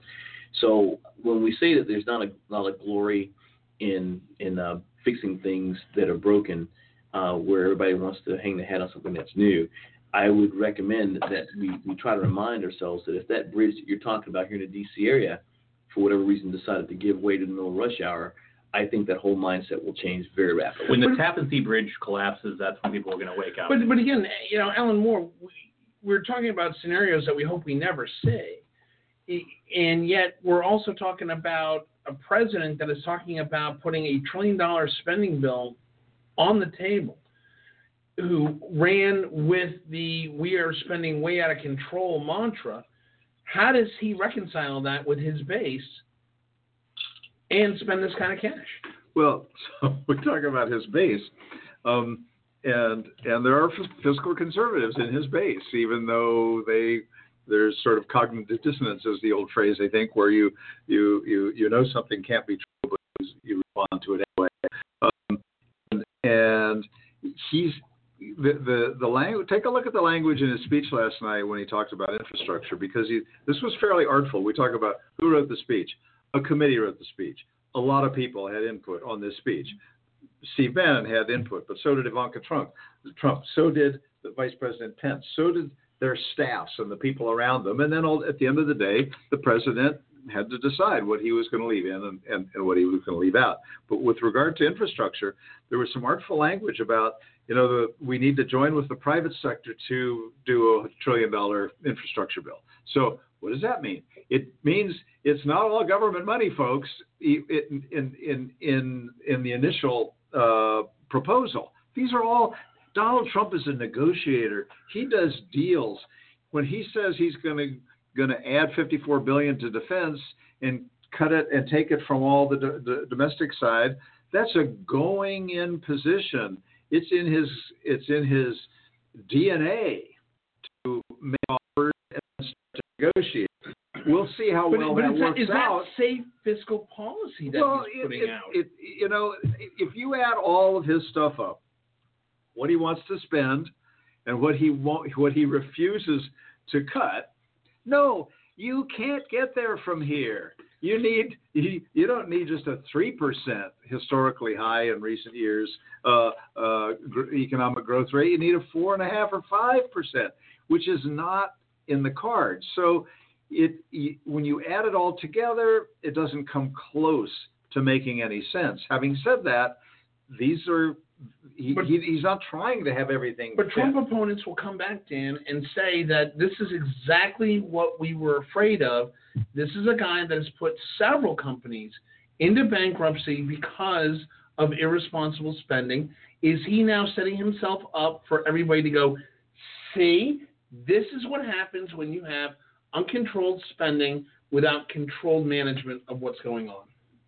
So when we say that there's not a not a glory in in uh, fixing things that are broken, uh, where everybody wants to hang their hat on something that's new, I would recommend that we, we try to remind ourselves that if that bridge that you're talking about here in the D.C. area, for whatever reason, decided to give way to the middle rush hour, I think that whole mindset will change very rapidly. when the Tappan Zee Bridge collapses, that's when people are going to wake up. But but again, you know, Alan Moore, we, we're talking about scenarios that we hope we never see, and yet we're also talking about a president that is talking about putting a trillion dollar spending bill on the table, who ran with the "we are spending way out of control" mantra. How does he reconcile that with his base and spend this kind of cash? Well, so we're talking about his base, um, and and there are fiscal conservatives in his base, even though they there's sort of cognitive dissonance, is the old phrase I think, where you you you you know something can't be true, but you respond to it anyway. Um, and he's the the language. Take a look at the language in his speech last night when he talked about infrastructure, because he this was fairly artful. We talk about who wrote the speech. A committee wrote the speech. A lot of people had input on this speech. Steve Bannon had input, but so did Ivanka Trump. Trump. So did the Vice President Pence. So did their staffs and the people around them. And then all, at the end of the day, the president had to decide what he was going to leave in and, and, and what he was going to leave out. But with regard to infrastructure, there was some artful language about, you know, the, we need to join with the private sector to do a trillion dollar infrastructure bill. So what does that mean? It means it's not all government money, folks. In in in in, in the initial uh, proposal, these are all. Donald Trump is a negotiator. He does deals. When he says he's going to going to add 54 billion to defense and cut it and take it from all the, the domestic side, that's a going in position. It's in his it's in his DNA to make offers and start to negotiate. We'll see how But, well but that is, works that, is out. that safe fiscal policy that well, he's putting it, out? it, you know, if you add all of his stuff up, what he wants to spend and what he won't, what he refuses to cut, no, you can't get there from here. You need you, don't need just a three percent historically high in recent years uh, uh, economic growth rate. You need a four and a half or five percent, which is not in the cards. So it when you add it all together, it doesn't come close to making any sense. Having said that, these are he, But- he he's not trying to have everything. But fit. Trump opponents will come back, Dan, and say that this is exactly what we were afraid of. This is a guy that has put several companies into bankruptcy because of irresponsible spending. Is he now setting himself up for everybody to go, see, this is what happens when you have uncontrolled spending without controlled management of what's going on?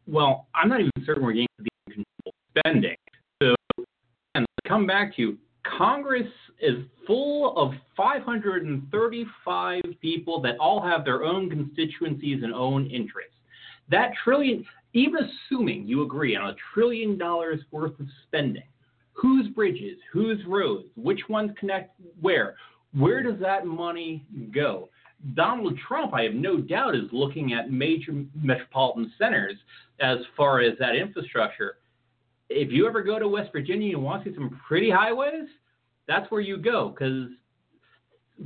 Well, I'm not even certain we're getting to the controlled spending. Come back to you. Congress is full of 535 people that all have their own constituencies and own interests. That trillion, even assuming you agree on a trillion dollars worth of spending, whose bridges, whose roads, which ones connect where, where does that money go? Donald Trump, I have no doubt, is looking at major metropolitan centers as far as that infrastructure. If you ever go to West Virginia and want to see some pretty highways, that's where you go because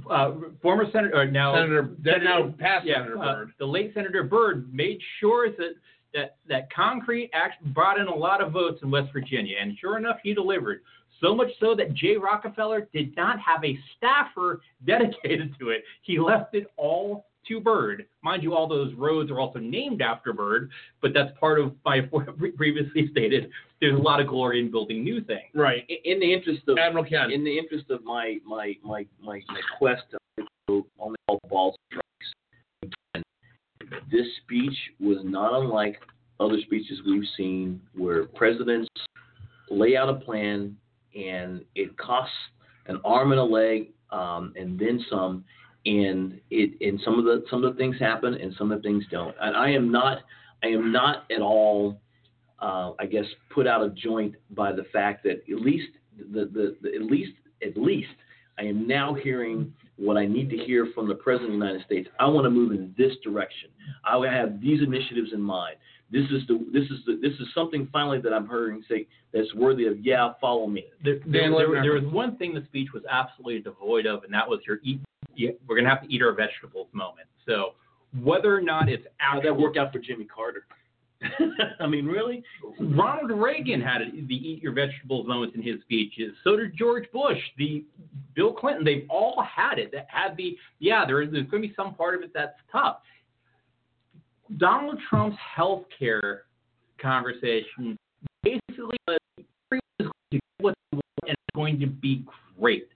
uh, former senator or now Senator, that now past yeah, Senator uh, the late Senator Byrd made sure that that that concrete act brought in a lot of votes in West Virginia, and sure enough, he delivered. So much so that Jay Rockefeller did not have a staffer dedicated to it. He left it all to Byrd. Mind you, all those roads are also named after Byrd, but that's part of my previously stated. There's a lot of glory in building new things. Right. In, in the interest of Admiral Ken. in the interest of my my my my, my quest to only all balls strikes. Again, this speech was not unlike other speeches we've seen where presidents lay out a plan and it costs an arm and a leg um, and then some and it and some of the some of the things happen and some of the things don't. And i am not i am not at all uh, i guess put out of joint by the fact that at least the, the, the at least at least i am now hearing what i need to hear from the president of the united states. I want to move in this direction. I have these initiatives in mind. This is the this is the this is something finally that i'm hearing say that's worthy of yeah follow me. There, there, there, there was one thing the speech was absolutely devoid of, and that was your eat. Yeah, we're gonna have to eat our vegetables moment. So whether or not it's actual, that worked out for jimmy carter i mean really Ronald Reagan had the eat your vegetables moments in his speeches. So did George Bush, the Bill Clinton. They've all had it. That had the yeah. There is there's going to be some part of it that's tough. Donald Trump's health care conversation basically was everyone's going to get what and it's going to be great.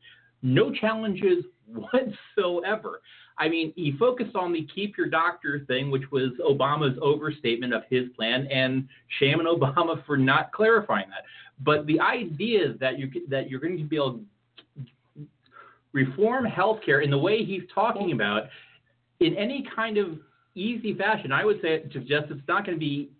No challenges whatsoever. I mean, he focused on the keep your doctor thing, which was Obama's overstatement of his plan, and shame on Obama for not clarifying that. But the idea is that you that you're going to be able to reform healthcare in the way he's talking about in any kind of easy fashion. I would say suggest it's not going to be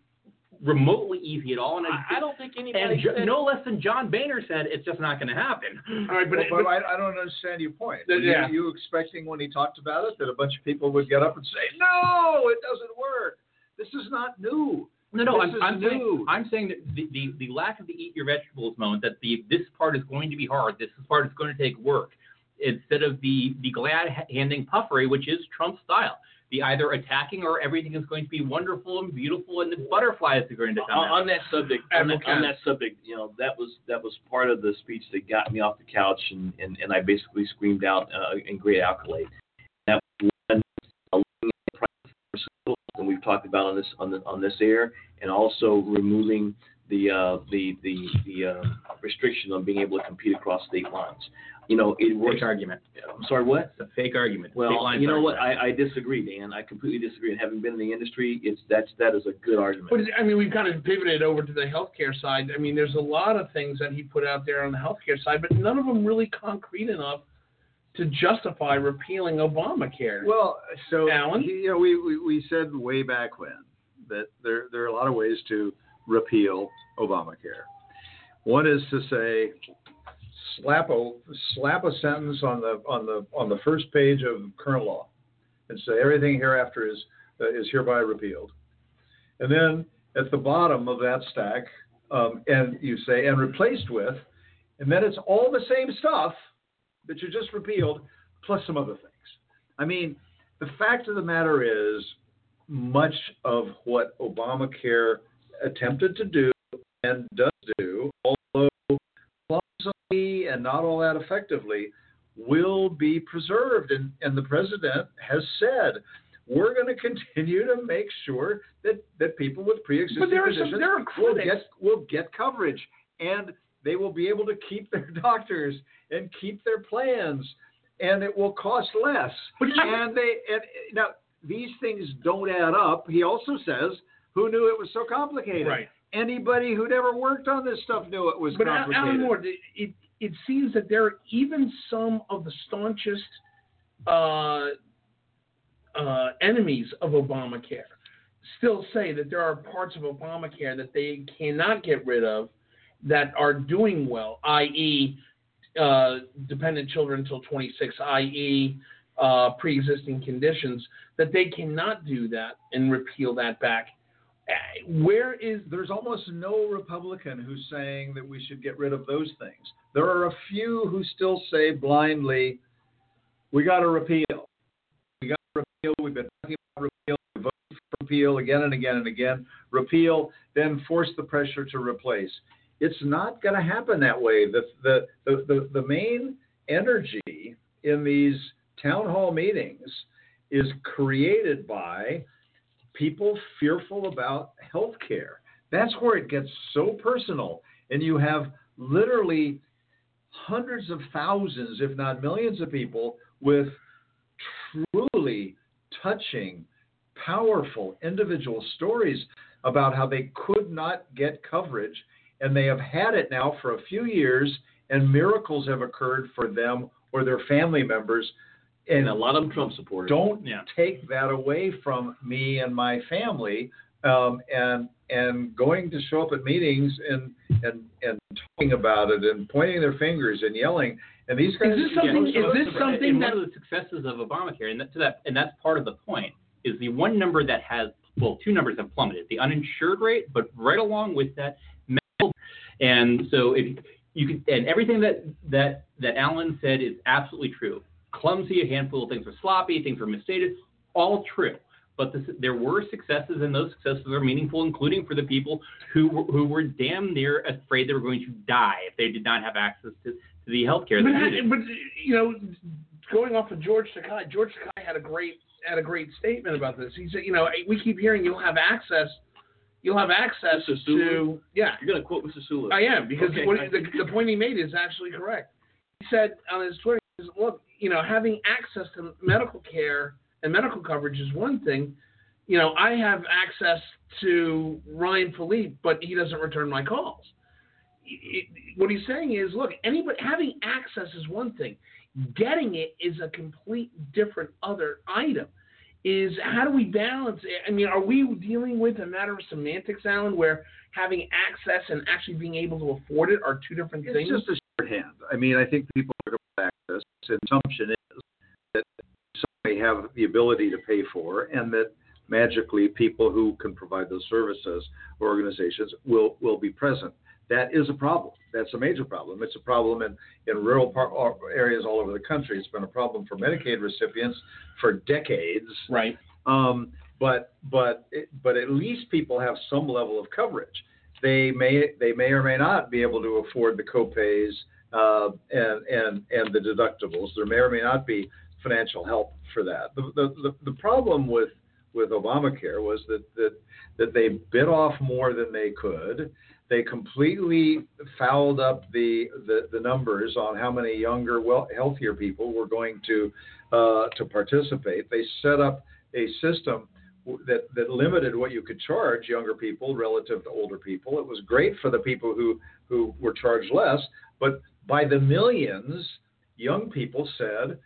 remotely easy at all. And I, I don't think anybody and jo- said, no less than John Boehner said, it's just not going to happen. All right, but, Well, but I, I don't understand your point. Were yeah. you, you expecting when he talked about it that a bunch of people would get up and say, "No, it doesn't work. This is not new." No, no, This I'm, I'm saying I'm saying that the, the, the lack of the eat your vegetables moment that the this part is going to be hard. This part is going to take work instead of the the glad handing puffery, which is Trump's style. The either attacking or everything is going to be wonderful and beautiful and the butterflies are going to come on, out. on that subject, on Admiral that, on that subject, you know, that was that was part of the speech that got me off the couch, and, and, and I basically screamed out uh, in great accolade. That was one, the price of pharmaceuticals, and we've talked about on this on the on this air, and also removing the uh, the the the uh, restriction on being able to compete across state lines. You know, it works. fake argument. I'm sorry, what? It's a fake argument. Well, lines you know what? I, I disagree, Dan. I completely disagree. And having been in the industry, it's that's that is a good argument. But I mean, we've kind of pivoted over to the healthcare side. I mean, there's a lot of things that he put out there on the healthcare side, but none of them really concrete enough to justify repealing Obamacare. Well, so Alan? you know, we, we we said way back when that there there are a lot of ways to repeal Obamacare. One is to say slap a slap a sentence on the on the on the first page of current law and say everything hereafter is uh, is hereby repealed. And then at the bottom of that stack, um, and you say and replaced with, and then it's all the same stuff that you just repealed plus some other things. I mean, the fact of the matter is, much of what Obamacare attempted to do and does do, although clumsily and not all that effectively will be preserved. And, and the president has said, we're going to continue to make sure that, that people with pre-existing But there are some- conditions there are will get will get coverage, and they will be able to keep their doctors and keep their plans, and it will cost less. and they and now these things don't add up. He also says, "Who knew it was so complicated?" Right. Anybody who'd ever worked on this stuff knew it was But complicated. Alan Moore, it, it it seems that there are even some of the staunchest uh, uh, enemies of Obamacare still say that there are parts of Obamacare that they cannot get rid of that are doing well, i.e., uh, dependent children until 26, i.e., uh, pre-existing conditions, that they cannot do that and repeal that back. Where is There's almost no Republican who's saying that we should get rid of those things. There are a few who still say blindly, "We got to repeal. We got to repeal. We've been talking about repeal. For repeal again and again and again. Repeal, then force the pressure to replace." It's not going to happen that way. The, the the the the main energy in these town hall meetings is created by people fearful about health care. That's where it gets so personal. And you have literally hundreds of thousands, if not millions of people with truly touching, powerful individual stories about how they could not get coverage. And they have had it now for a few years, and miracles have occurred for them or their family members. And, a lot of them Trump supporters. Don't Yeah. take that away from me and my family. Um, and and going to show up at meetings and and and talking about it and pointing their fingers and yelling and these guys. this something- Yeah, is this and something one that- of the successes of Obamacare, and that, to that, and that's part of the point, is the one number that has well, two numbers have plummeted: the uninsured rate, but right along with that, medical. And so if you can, and everything that that that Alan said is absolutely true. Clumsy, a handful of things were sloppy, things were misstated, all true. But this, there were successes, and those successes are meaningful, including for the people who were- who were damn near afraid they were going to die if they did not have access to, to the health care But, they ha- needed. but you know, going off of George Takei, George Takei had a great had a great statement about this. He said, you know, we keep hearing you'll have access, you'll have access Mr. Sulu? to yeah. You're going to quote Mr. Sulu. I am because Okay. what, the, the point he made is actually correct. He said on his Twitter, he says, look, you know, having access to medical care and medical coverage is one thing. You know, I have access to Ryan Phillippe, but he doesn't return my calls. It- it- what he's saying is, look, anybody having access is one thing. Getting it is a complete different other item. Is how do we balance it? I mean, are we dealing with a matter of semantics, Alan, where having access and actually being able to afford it are two different It's things? It's just a shorthand. I mean, I think people about access. The assumption is that some may have the ability to pay for, and that magically people who can provide those services or organizations will will be present. That is a problem. That's a major problem. It's a problem in, in rural par- areas all over the country. It's been a problem for Medicaid recipients for decades. Right. Um, but but it, but at least people have some level of coverage. They may they may or may not be able to afford the copays uh, and and and the deductibles. There may or may not be financial help for that. The the, the, problem with with Obamacare was that that that they bit off more than they could. They completely fouled up the, the, the numbers on how many younger, well, healthier people were going to uh, to participate. They set up a system that that limited what you could charge younger people relative to older people. It was great for the people who who were charged less, but by the millions, young people said,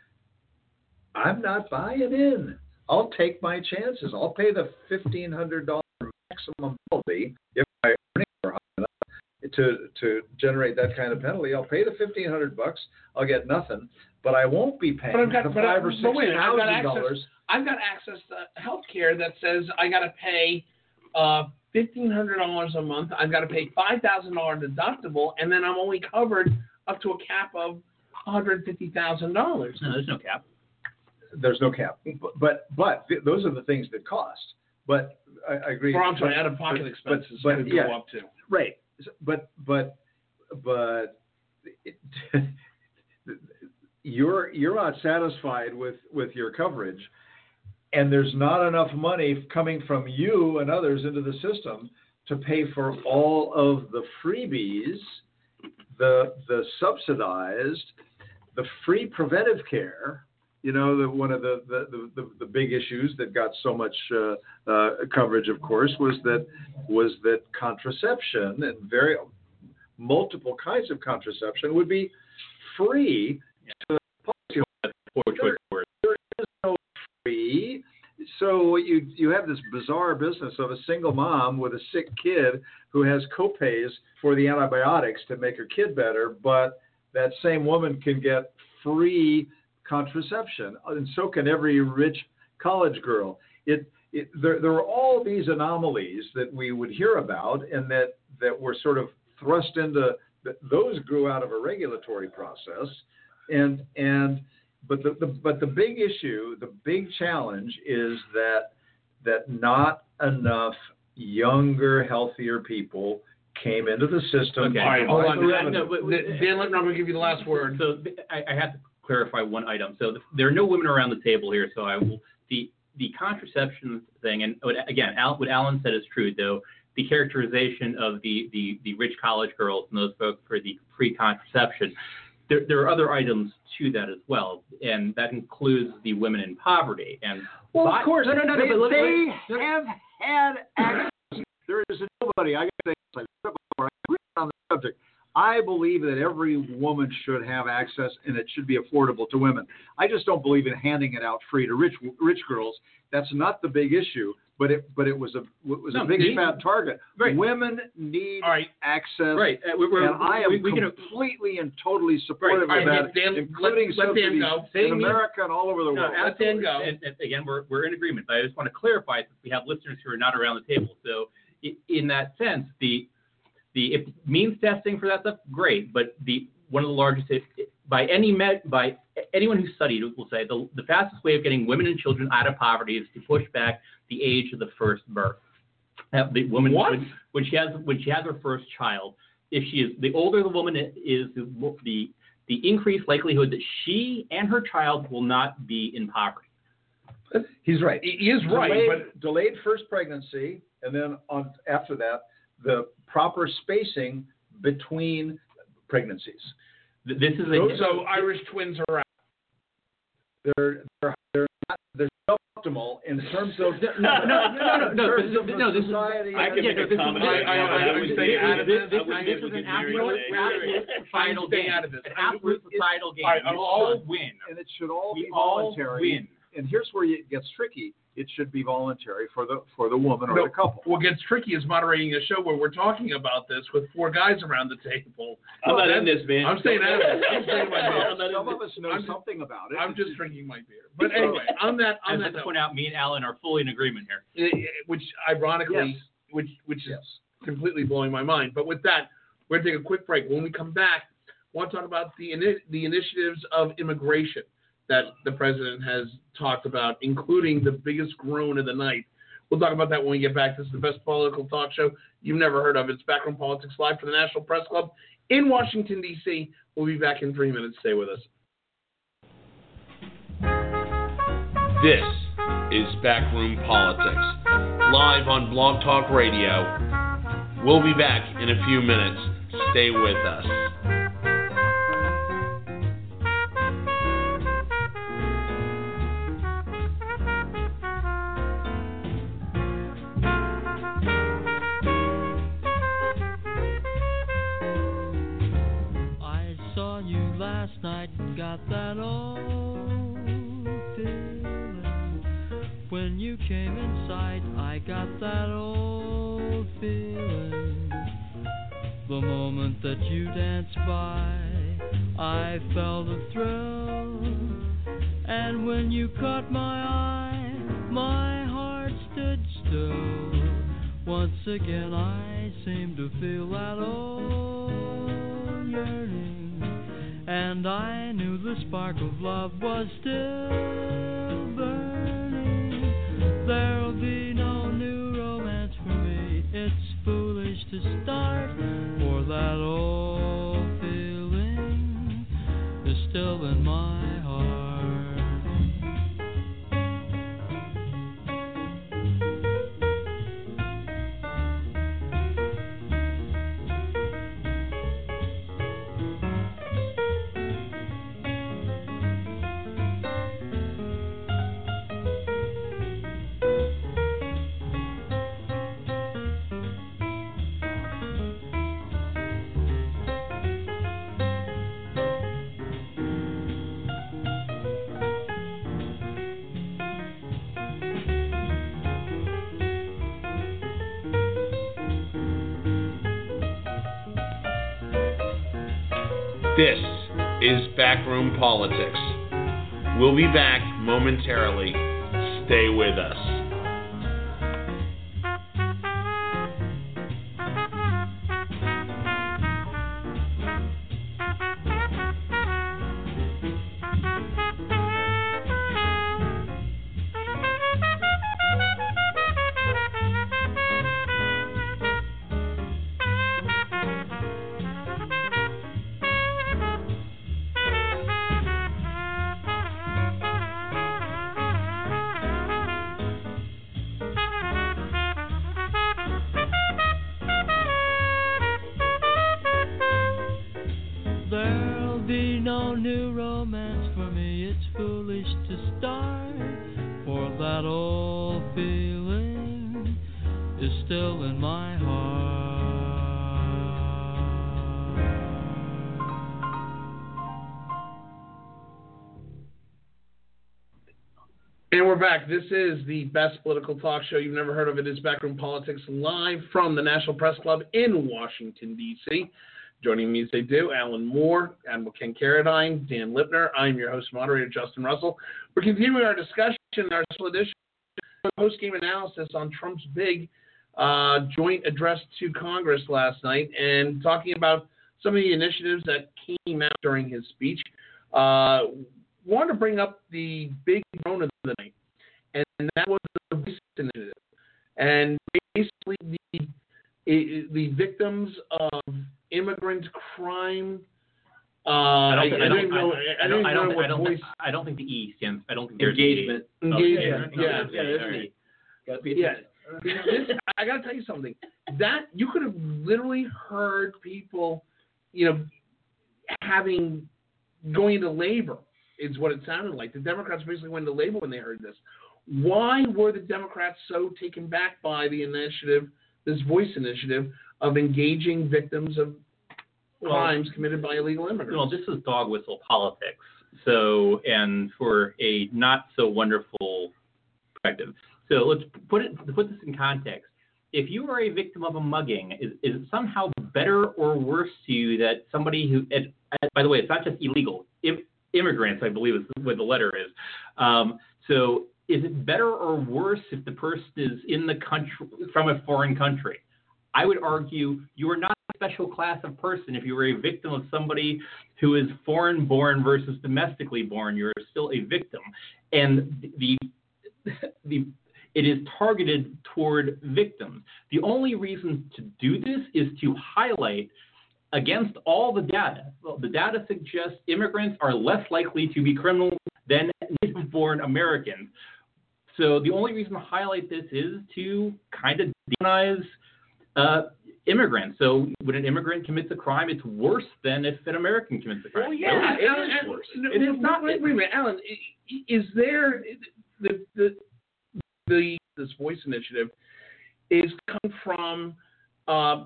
"I'm not buying in. I'll take my chances. I'll pay the fifteen hundred dollar maximum penalty if my earnings are high enough to to generate that kind of penalty. I'll pay the fifteen hundred bucks. I'll get nothing, but I won't be paying But I've got, the but, I, five or six wait, a minute, I've got thousand access. dollars. I've got access to health care that says I got to pay uh, fifteen hundred dollars a month. I've got to pay five thousand dollar deductible, and then I'm only covered up to a cap of one hundred fifty thousand dollars. No, there's no cap. There's no cap, but but, but th- those are the things that cost. But I, I agree. Or I'm sorry, but- out of pocket but- expenses but, could yeah, up too. Right, but but but it, you're you're not satisfied with with your coverage, and there's not enough money coming from you and others into the system to pay for all of the freebies, the the subsidized, the free preventive care. You know, the, one of the, the, the, the big issues that got so much uh, uh, coverage, of course, was that was that contraception and very multiple kinds of contraception would be free to the policyholder. There is no free. So you you have this bizarre business of a single mom with a sick kid who has copays for the antibiotics to make her kid better, but that same woman can get free contraception, and so can every rich college girl. It, it there, there are all these anomalies that we would hear about, and that that were sort of thrust into those grew out of a regulatory process, and and but the, the but the big issue, the big challenge is that that not enough younger, healthier people came into the system. Okay. All right, hold on. Dan, no, but, Dan, let, I'm going to give you the last word. So I, I have to clarify one item. So the, there are no women around the table here. So I will the the contraception thing, and again, Al, what Alan said is true. Though the characterization of the the the rich college girls and those folks for the free contraception. There, there are other items to that as well, and that includes the women in poverty. And well, of course, no, no, no, they, no, they have had access. There is nobody. I got to say, I agree on the subject. I believe that every woman should have access, and it should be affordable to women. I just don't believe in handing it out free to rich rich girls. That's not the big issue, but it but it was a it was No, a big me- fat target. Right. Women need access, Right. Uh, we're- and I am we- we can- completely and totally supportive Right. of that, Dan, including let- let Dan go. in America and all over the No, world. absolutely. And, and again, we're, we're in agreement. But I just want to clarify since we have listeners who are not around the table. So in that sense, the the if means testing for that stuff, great. But the one of the largest if, by any met by anyone who studied it will say the, the fastest way of getting women and children out of poverty is to push back the age of the first birth. Have the woman What? When, when she has when she has her first child, if she is the older the woman is, the the the increased likelihood that she and her child will not be in poverty. He's right. He is right, Delayed, but delayed first pregnancy, and then on after that, the proper spacing between pregnancies. This is Those so Irish twins are out. They're they're they're not they're suboptimal in terms of No, no, no, no, no, terms no, no, this is- society. I can make a comment. I- I- I- I would stay out of this. This- would- this is an absolute societal stay out of this. Absolute societal. All right, We all win. and it should all We be all voluntary. win. And here's where it gets tricky. It should be voluntary for the for the woman or No, the couple. What gets tricky is moderating a show where we're talking about this with four guys around the table. I'm not in this, man. I'm staying out of this. I'm staying my beer. Not in Some of us know I'm just- something about it. I'm just drinking my beer. But anyway, on that I on just that have to point out, me and Alan are fully in agreement here. eh, eh, which ironically, Yes. which which is completely blowing my mind. But with that, we're gonna take a quick break. When we come back, I want to talk about the the initiatives of immigration that the president has talked about, including the biggest groan of the night. We'll talk about that when we get back. This is the best political talk show you've never heard of. It's Backroom Politics Live for the National Press Club in Washington, D.C. We'll be back in three minutes. Stay with us. This is Backroom Politics, live on Blog Talk Radio. We'll be back in a few minutes. Stay with us. Got that old feeling. The moment that you danced by, I felt a thrill. And when you caught my eye, my heart stood still. Once again, I seemed to feel that old yearning, and I knew the spark of love was still burning. There'll be it's foolish to start for that old feeling. Is still in my This is Backroom Politics. We'll be back momentarily. Stay with us. My heart. And we're back. This is the best political talk show you've never heard of. It is Backroom Politics live from the National Press Club in Washington, D.C. Joining me as they do, Alan Moore, Admiral Ken Carradine, Dan Lipner. I'm your host and moderator, Justin Russell. We're continuing our discussion, our special edition post-game analysis on Trump's big uh, joint address to Congress last night and talking about some of the initiatives that came out during his speech. Uh, wanted to bring up the big drone of the night, and that was the Voice Initiative. And basically, the the victims of immigrant crime. Uh, I don't, I don't, know. I, I don't, I don't, I don't, voice. think, I don't think the E stands. I don't think there's Engagement. E. Engagement. Okay, Yeah, yeah, right. me. Gotta be Yeah, this, I got to tell you something. That you could have literally heard people, you know, having going into labor is what it sounded like. The Democrats basically went into labor when they heard this. Why were the Democrats so taken back by the initiative, this voice initiative of engaging victims of crimes committed by illegal immigrants? Well, this is dog whistle politics. So, and for a not so wonderful perspective. So let's put it put this in context. If you are a victim of a mugging, is, is it somehow better or worse to you that somebody who, and, and by the way, it's not just illegal, Im, immigrants, I believe is what the letter is. Um, so is it better or worse if the person is in the country from a foreign country? I would argue you are not a special class of person if you were a victim of somebody who is foreign born versus domestically born. You're still a victim, and the the it is targeted toward victims. The only reason to do this is to highlight against all the data. Well, the data suggests immigrants are less likely to be criminals than native born Americans. So the only reason to highlight this is to kind of demonize uh, immigrants. So when an immigrant commits a crime, it's worse than if an American commits a crime. Well, yeah, No, it Alan, is Alan, worse. no, It is not. Wait, wait a minute, Alan. Is there the the the this voice initiative is coming from uh,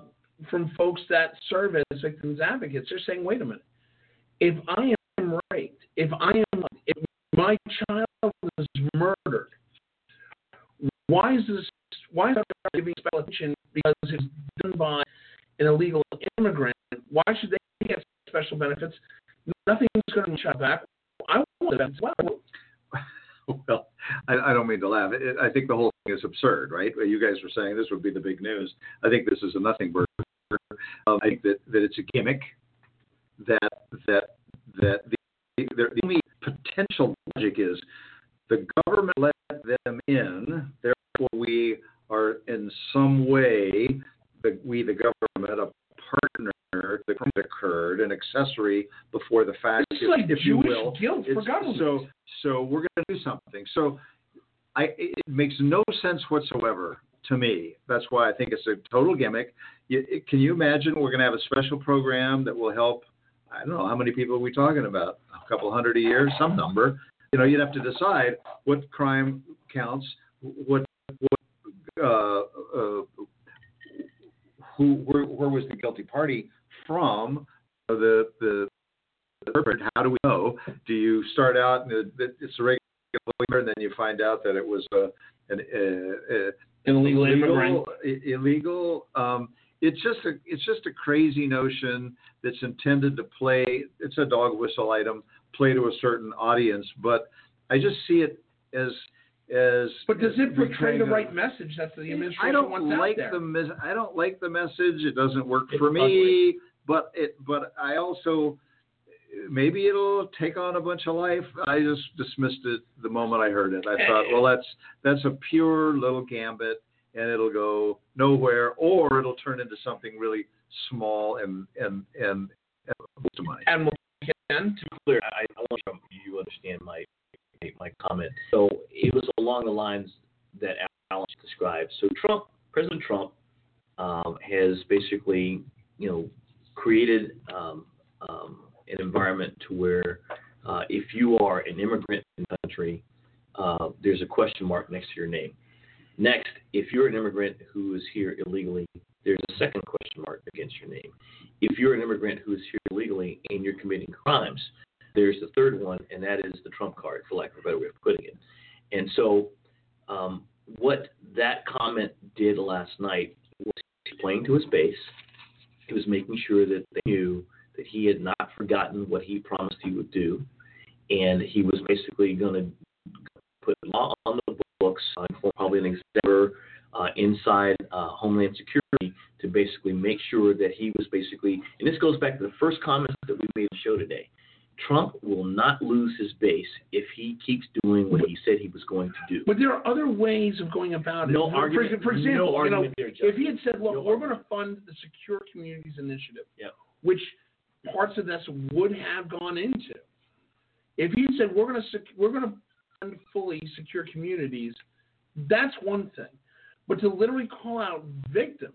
from folks that serve as victims advocates? They're saying, wait a minute, if I am raped, if I am, if my child is murdered, why is this? Why is that giving special attention because it's done by an illegal immigrant? Why should they get special benefits? Nothing's going to shut back. I want that as well. Well, I, I don't mean to laugh. It, I think the whole thing is absurd, right? You guys were saying this would be the big news. I think this is a nothing burger. Um, I think that, that it's a gimmick. That that that the, the, the only potential logic is the government let them in, therefore we are in some way, the, we the government, partner. The crime occurred, an accessory before the fact, It's if, like if you Jewish will. guilt for government. So, so we're going to do something. So, I it makes no sense whatsoever to me. That's why I think it's a total gimmick. You, it- can you imagine we're going to have a special program that will help? I don't know how many people are we talking about? A couple hundred a year, some number. You know, you'd have to decide what crime counts, what what uh, who where, where was the guilty party from the the perpetrator. How do we know? Do you start out and it- it- it's a regular and then you find out that it was a, an uh, uh, An illegal immigrant. illegal. Um, it's just a it's just a crazy notion that's intended to play. It's a dog whistle item, play to a certain audience, but I just see it as as. But does it portray the right message that the administration I don't wants like out there? the I don't like the message. It doesn't work It's for me. But it but I also maybe it'll take on a bunch of life. I just dismissed it the moment I heard it. I thought, well, that's that's a pure little gambit, and it'll go nowhere, or it'll turn into something really small and and and, and waste of money. Admiral Ken, to be clear, I, I want you to understand my my comment. So it was along the lines that Alan described. So Trump, President Trump, um, has basically, you know, created um, um, an environment to where uh, if you are an immigrant in the country, uh, there's a question mark next to your name. Next, if you're an immigrant who is here illegally, there's a second question mark against your name. If you're an immigrant who is here illegally and you're committing crimes, there's the third one, and that is the trump card, for lack of a better way of putting it. And so, um, what that comment did last night was playing to his base. He was making sure that they knew that he had not forgotten what he promised he would do, and he was basically going to put law on the books uh, probably an executive uh, inside uh, Homeland Security to basically make sure that he was basically, and this goes back to the first comments that we made on the show today. Trump will not lose his base if he keeps doing what he said he was going to do. But there are other ways of going about it. No for, argument- For example, no you know, there, if he had said, "Look, No we're argument. going to fund the Secure Communities Initiative," Yep. which parts of this would have gone into. If he had said, "We're going to sec- we're going to fund fully secure communities," that's one thing. But to literally call out victims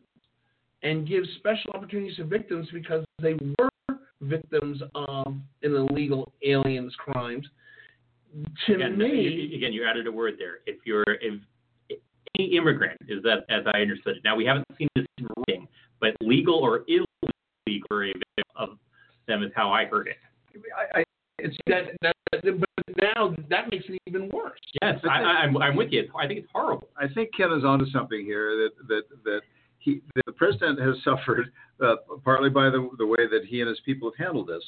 and give special opportunities to victims because they were victims of an illegal aliens crimes, to again, me, you, again, you added a word there. If you're if, if any immigrant is that as I understood it. Now we haven't seen this in writing, but legal or illegal or a victim of them is how I heard it. I, I, it's that, that, but now that makes it even worse. Yes, I, I, I'm I'm with you. I think it's horrible. I think Ken is onto something here that that that he the president has suffered uh, partly by the the way that he and his people have handled this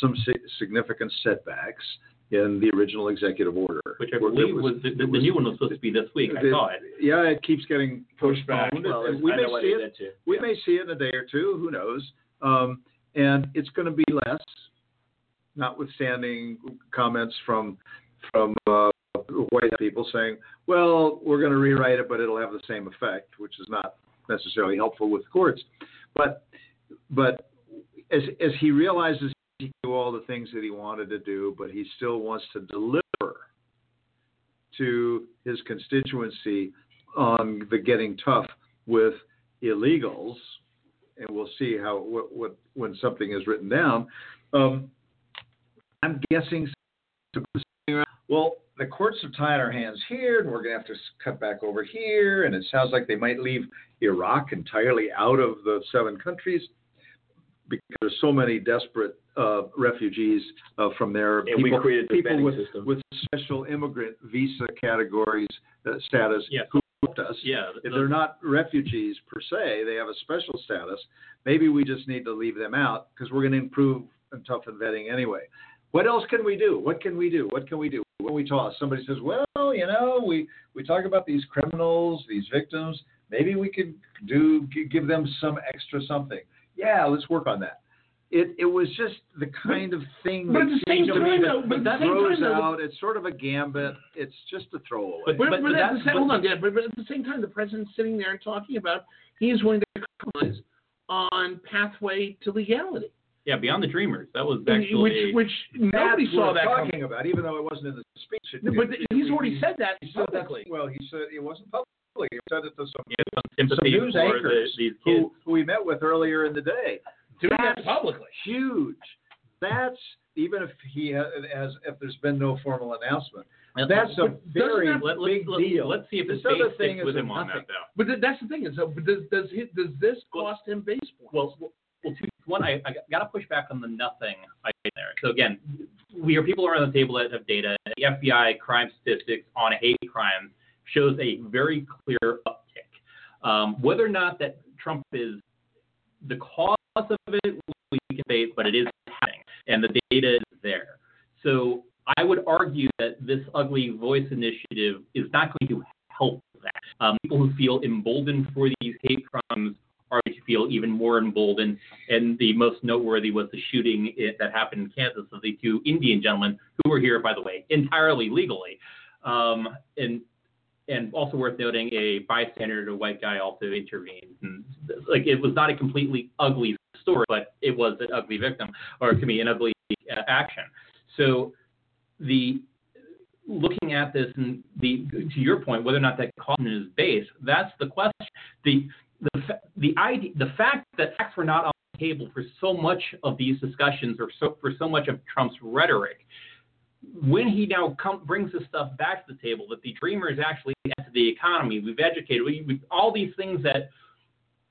some si- significant setbacks in the original executive order, Which I believe was, the, it the, the new one was supposed to be this week. I saw it. Yeah, it keeps getting Pushed back. postponed. Well, we I may see it. too. We may see it in a day or two. Who knows? Um, and it's going to be less, notwithstanding comments from from uh, white people saying, "Well, we're going to rewrite it, but it'll have the same effect," which is not necessarily helpful with courts. But but as as he realizes he can do all the things that he wanted to do, but he still wants to deliver to his constituency on the getting tough with illegals, and we'll see how what, what when something is written down. Um, I'm guessing. Well, the courts have tied our hands here, and we're going to have to cut back over here. And it sounds like they might leave Iraq entirely out of the seven countries because there's so many desperate uh, refugees uh, from there. And we people, created the people with, system. with special immigrant visa categories uh, status Yeah. who helped us. Yeah, the- If they're not refugees per se, they have a special status. Maybe we just need to leave them out because we're going to improve and toughen vetting anyway. What else can we do? What can we do? What can we do? When we toss, somebody says, "Well, you know, we we talk about these criminals, these victims. Maybe we could do give them some extra something." Yeah, let's work on that. It it was just the kind of thing But that at the same to me time, though- but that throws time, though, out. It's sort of a gambit. It's just a throwaway. But- But, but, at the same, but- hold on, yeah, but, but at the same time, the president's sitting there and talking about he is willing to compromise on pathway to legality. Yeah, Beyond the Dreamers. That was actually which which nobody saw that we're coming. talking about, even though it wasn't in the speech. It- No, but it- he's it- already he- said that he said that- Well, he said it wasn't publicly. He said it to some, yeah, some some news for the, anchors who, who we met with earlier in the day. Doing that publicly. huge. That's even if he has if there's been no formal announcement. And That's a But very that- let, big let, deal. Let's see if his This other base thing sticks with is him on nothing. that, though. But that's the thing is, uh, does does he, does this cost him base points? Well, well, two, one, I, I got to push back on the nothing there. So again, we are people around the table that have data. The FBI crime statistics on hate crimes shows a very clear uptick. Um, whether or not that Trump is the cause of it, we can debate, but it is happening, and the data is there. So I would argue that this ugly voice initiative is not going to help that. Um, people who feel emboldened for these hate crimes going to feel even more emboldened. And the most noteworthy was the shooting that happened in Kansas of the two Indian gentlemen who were here, by the way, entirely legally. Um, and and also worth noting, a bystander, a white guy, also intervened. And like it was not a completely ugly story, but it was an ugly victim, or to be an ugly uh, action. So the looking at this and the to your point, whether or not that caution is based, that's the question. The the the idea, the fact that facts were not on the table for so much of these discussions, or so for so much of Trump's rhetoric, when he now come, brings this stuff back to the table, that the dreamers actually to the economy, we've educated, we, we, all these things that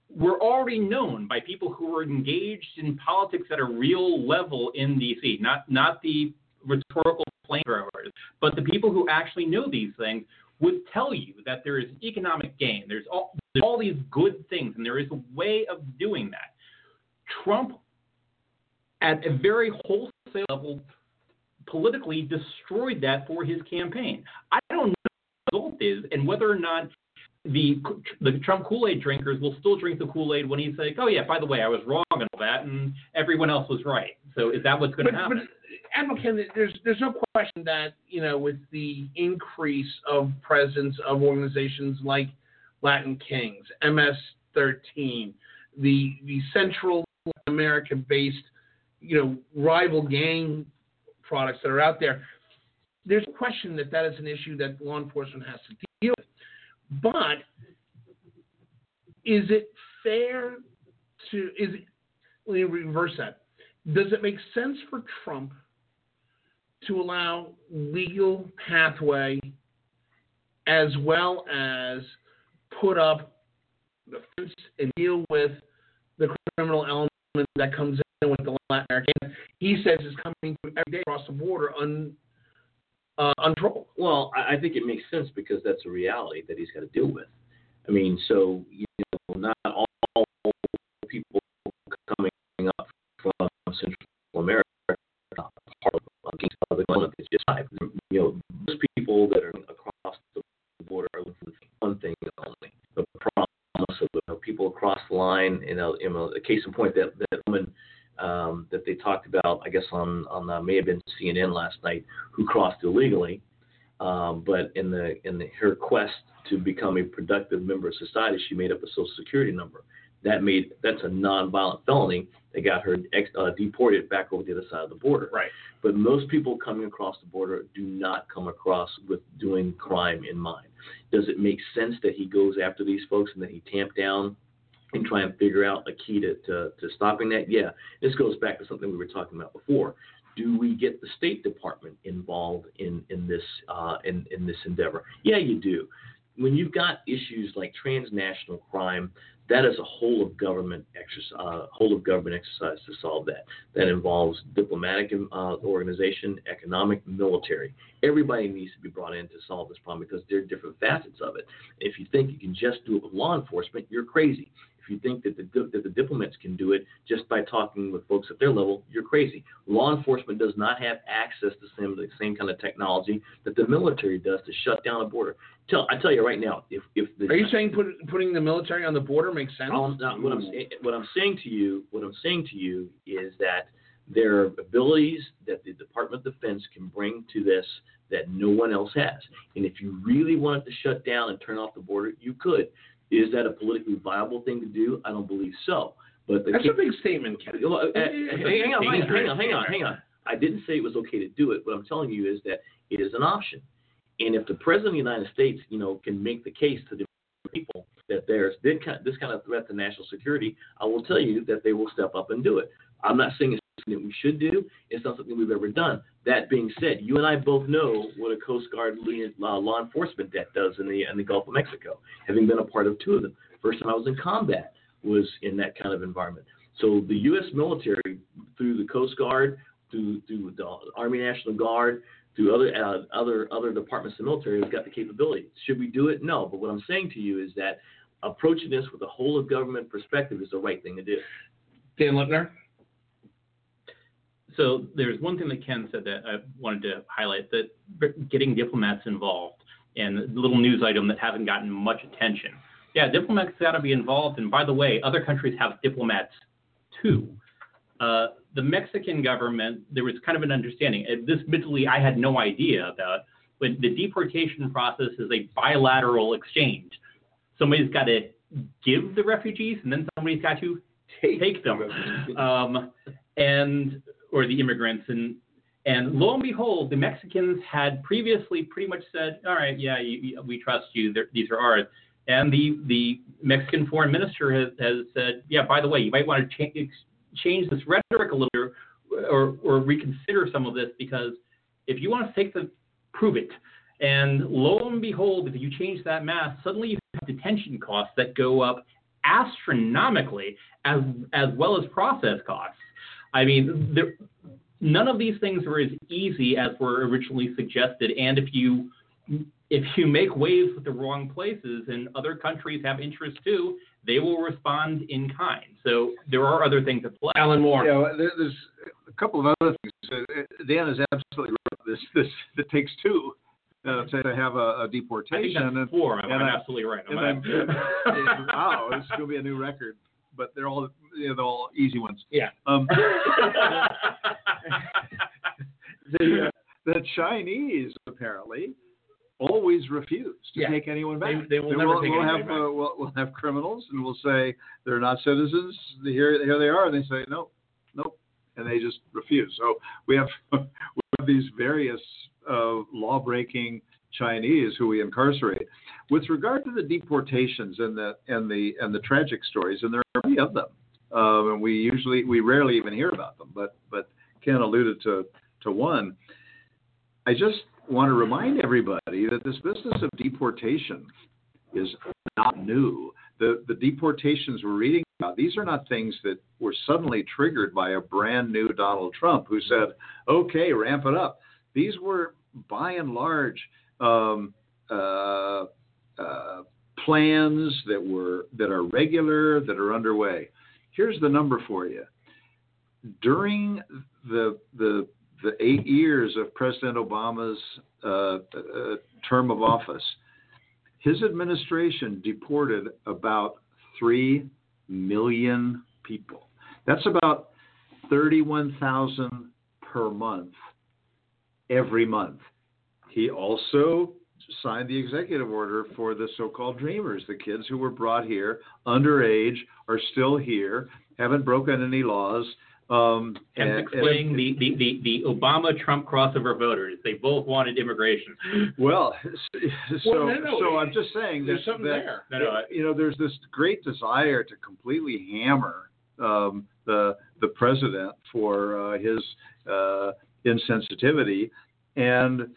were already known by people who were engaged in politics at a real level in D.C., not not the rhetorical flamethrowers, but the people who actually know these things would tell you that there is economic gain. There's all there's all these good things, and there is a way of doing that. Trump, at a very wholesale level, politically destroyed that for his campaign. I don't know what the result is, and whether or not the the Trump Kool Aid drinkers will still drink the Kool Aid when he's like, oh yeah, by the way, I was wrong and all that, and everyone else was right. So is that what's going to happen? But, Admiral Ken, there's there's no question that you know with the increase of presence of organizations like Latin Kings, MS-13, the the Central American-based you know rival gang products that are out there, there's no question that that is an issue that law enforcement has to deal with. But is it fair to is it, let me reverse that. Does it make sense for Trump to allow legal pathway as well as put up the fence and deal with the criminal element that comes in with the Latin American? He says is coming every day across the border un, uh, uncontrolled. Well, I think it makes sense because that's a reality that he's got to deal with. I mean, so you know, not all people coming up from Central America are part of the element that's just. You know, most people that are across the border are looking for one thing only: the promise of you know, people across the line. You know, know, a case in point that that woman um, that they talked about, I guess on on uh, may have been CNN last night, who crossed illegally. Um, but in the in the, her quest to become a productive member of society, she made up a social security number. That made that's a nonviolent felony that got her ex, uh, deported back over the other side of the border. Right. But most people coming across the border do not come across with doing crime in mind. Does it make sense that he goes after these folks and that he tamp down and try and figure out a key to, to, to stopping that? Yeah. This goes back to something we were talking about before. Do we get the State Department involved in, in this uh, in, in this endeavor? Yeah, you do. When you've got issues like transnational crime, that is a whole of government exercise, uh, whole of government exercise to solve that. That involves diplomatic uh, organization, economic, military. Everybody needs to be brought in to solve this problem because there are different facets of it. If you think you can just do it with law enforcement, you're crazy. You think that the, that the diplomats can do it just by talking with folks at their level, you're crazy. Law enforcement does not have access to some the same kind of technology that the military does to shut down a border. Tell, I tell you right now, if if the Are you saying put, putting the military on the border makes sense? I'm not- what I'm what I'm saying to you, what I'm saying to you is that there are abilities that the Department of Defense can bring to this that no one else has. And if you really wanted to shut down and turn off the border, you could. Is that a politically viable thing to do? I don't believe so. But the That's a big statement, Ken. Uh, uh, hang on, hang on, hang on, hang on, hang on. I didn't say it was okay to do it. What I'm telling you is that it is an option. And if the president of the United States, you know, can make the case to the people that there's this kind of threat to national security, I will tell you that they will step up and do it. I'm not saying that we should do. It's not something we've ever done. That being said, you and I both know what a Coast Guard law, law enforcement debt does in the in the Gulf of Mexico, having been a part of two of them. First time I was in combat was in that kind of environment. So the U.S. military, through the Coast Guard, through through the Army National Guard, through other uh, other other departments of the military, has got the capability. Should we do it? No. But what I'm saying to you is that approaching this with a whole of government perspective is the right thing to do. Dan Lipner. So there's one thing that Ken said that I wanted to highlight that getting diplomats involved and a little news item that hasn't gotten much attention. Yeah, diplomats got to be involved. And by the way, other countries have diplomats too. Uh, the Mexican government, there was kind of an understanding. This, admittedly, I had no idea about. But the deportation process is a bilateral exchange. Somebody's got to give the refugees, and then somebody's got to take, take them. Um, and or the immigrants and and lo and behold, the Mexicans had previously pretty much said, "All right, yeah, you, you, we trust you. They're, these are ours." And the the Mexican foreign minister has, has said, "Yeah, by the way, you might want to change change this rhetoric a little, bit or or reconsider some of this because if you want to take the prove it." And lo and behold, if you change that math, suddenly you have detention costs that go up astronomically, as as well as process costs. I mean, there, none of these things were as easy as were originally suggested. And if you if you make waves with the wrong places, and other countries have interest too, they will respond in kind. So there are other things at play. Alan Moore. Yeah, there, there's a couple of other things. Uh, Dan is absolutely right. This this it takes two uh, to have a, a deportation. I think that's four. I'm, and I'm absolutely right. I'm- I'm- wow, this is going to be a new record. But they're all know, they're all easy ones. Yeah. Um, the, uh, the Chinese apparently always refuse to Yeah. take anyone They- back. they will never we'll, take we'll have back. Uh, we'll, we'll have criminals, and we'll say they're not citizens. Here, here they are, and they say no, nope, and they just refuse. So we have we have these various uh, law-breaking Chinese who we incarcerate. With regard to the deportations and the and the and the tragic stories, and there are many of them, um, and we usually we rarely even hear about them. But but Ken alluded to to one. I just want to remind everybody that this business of deportation is not new. The the deportations we're reading about these are not things that were suddenly triggered by a brand new Donald Trump who said, "Okay, ramp it up." These were by and large um, uh, uh, plans that were that are regular that are underway. Here's the number for you. During the the the eight years of President Obama's uh, uh, term of office, his administration deported about three million people. That's about thirty-one thousand per month every month. He also signed the executive order for the so-called dreamers, the kids who were brought here underage, are still here, haven't broken any laws. Um, and- explaining the, the, the, the Obama Trump crossover voters. They both wanted immigration. Well, so Well, no, no, so I'm just saying there's that, something that, there. No, you know there's this great desire to completely hammer um, the the president for uh, his uh, insensitivity, and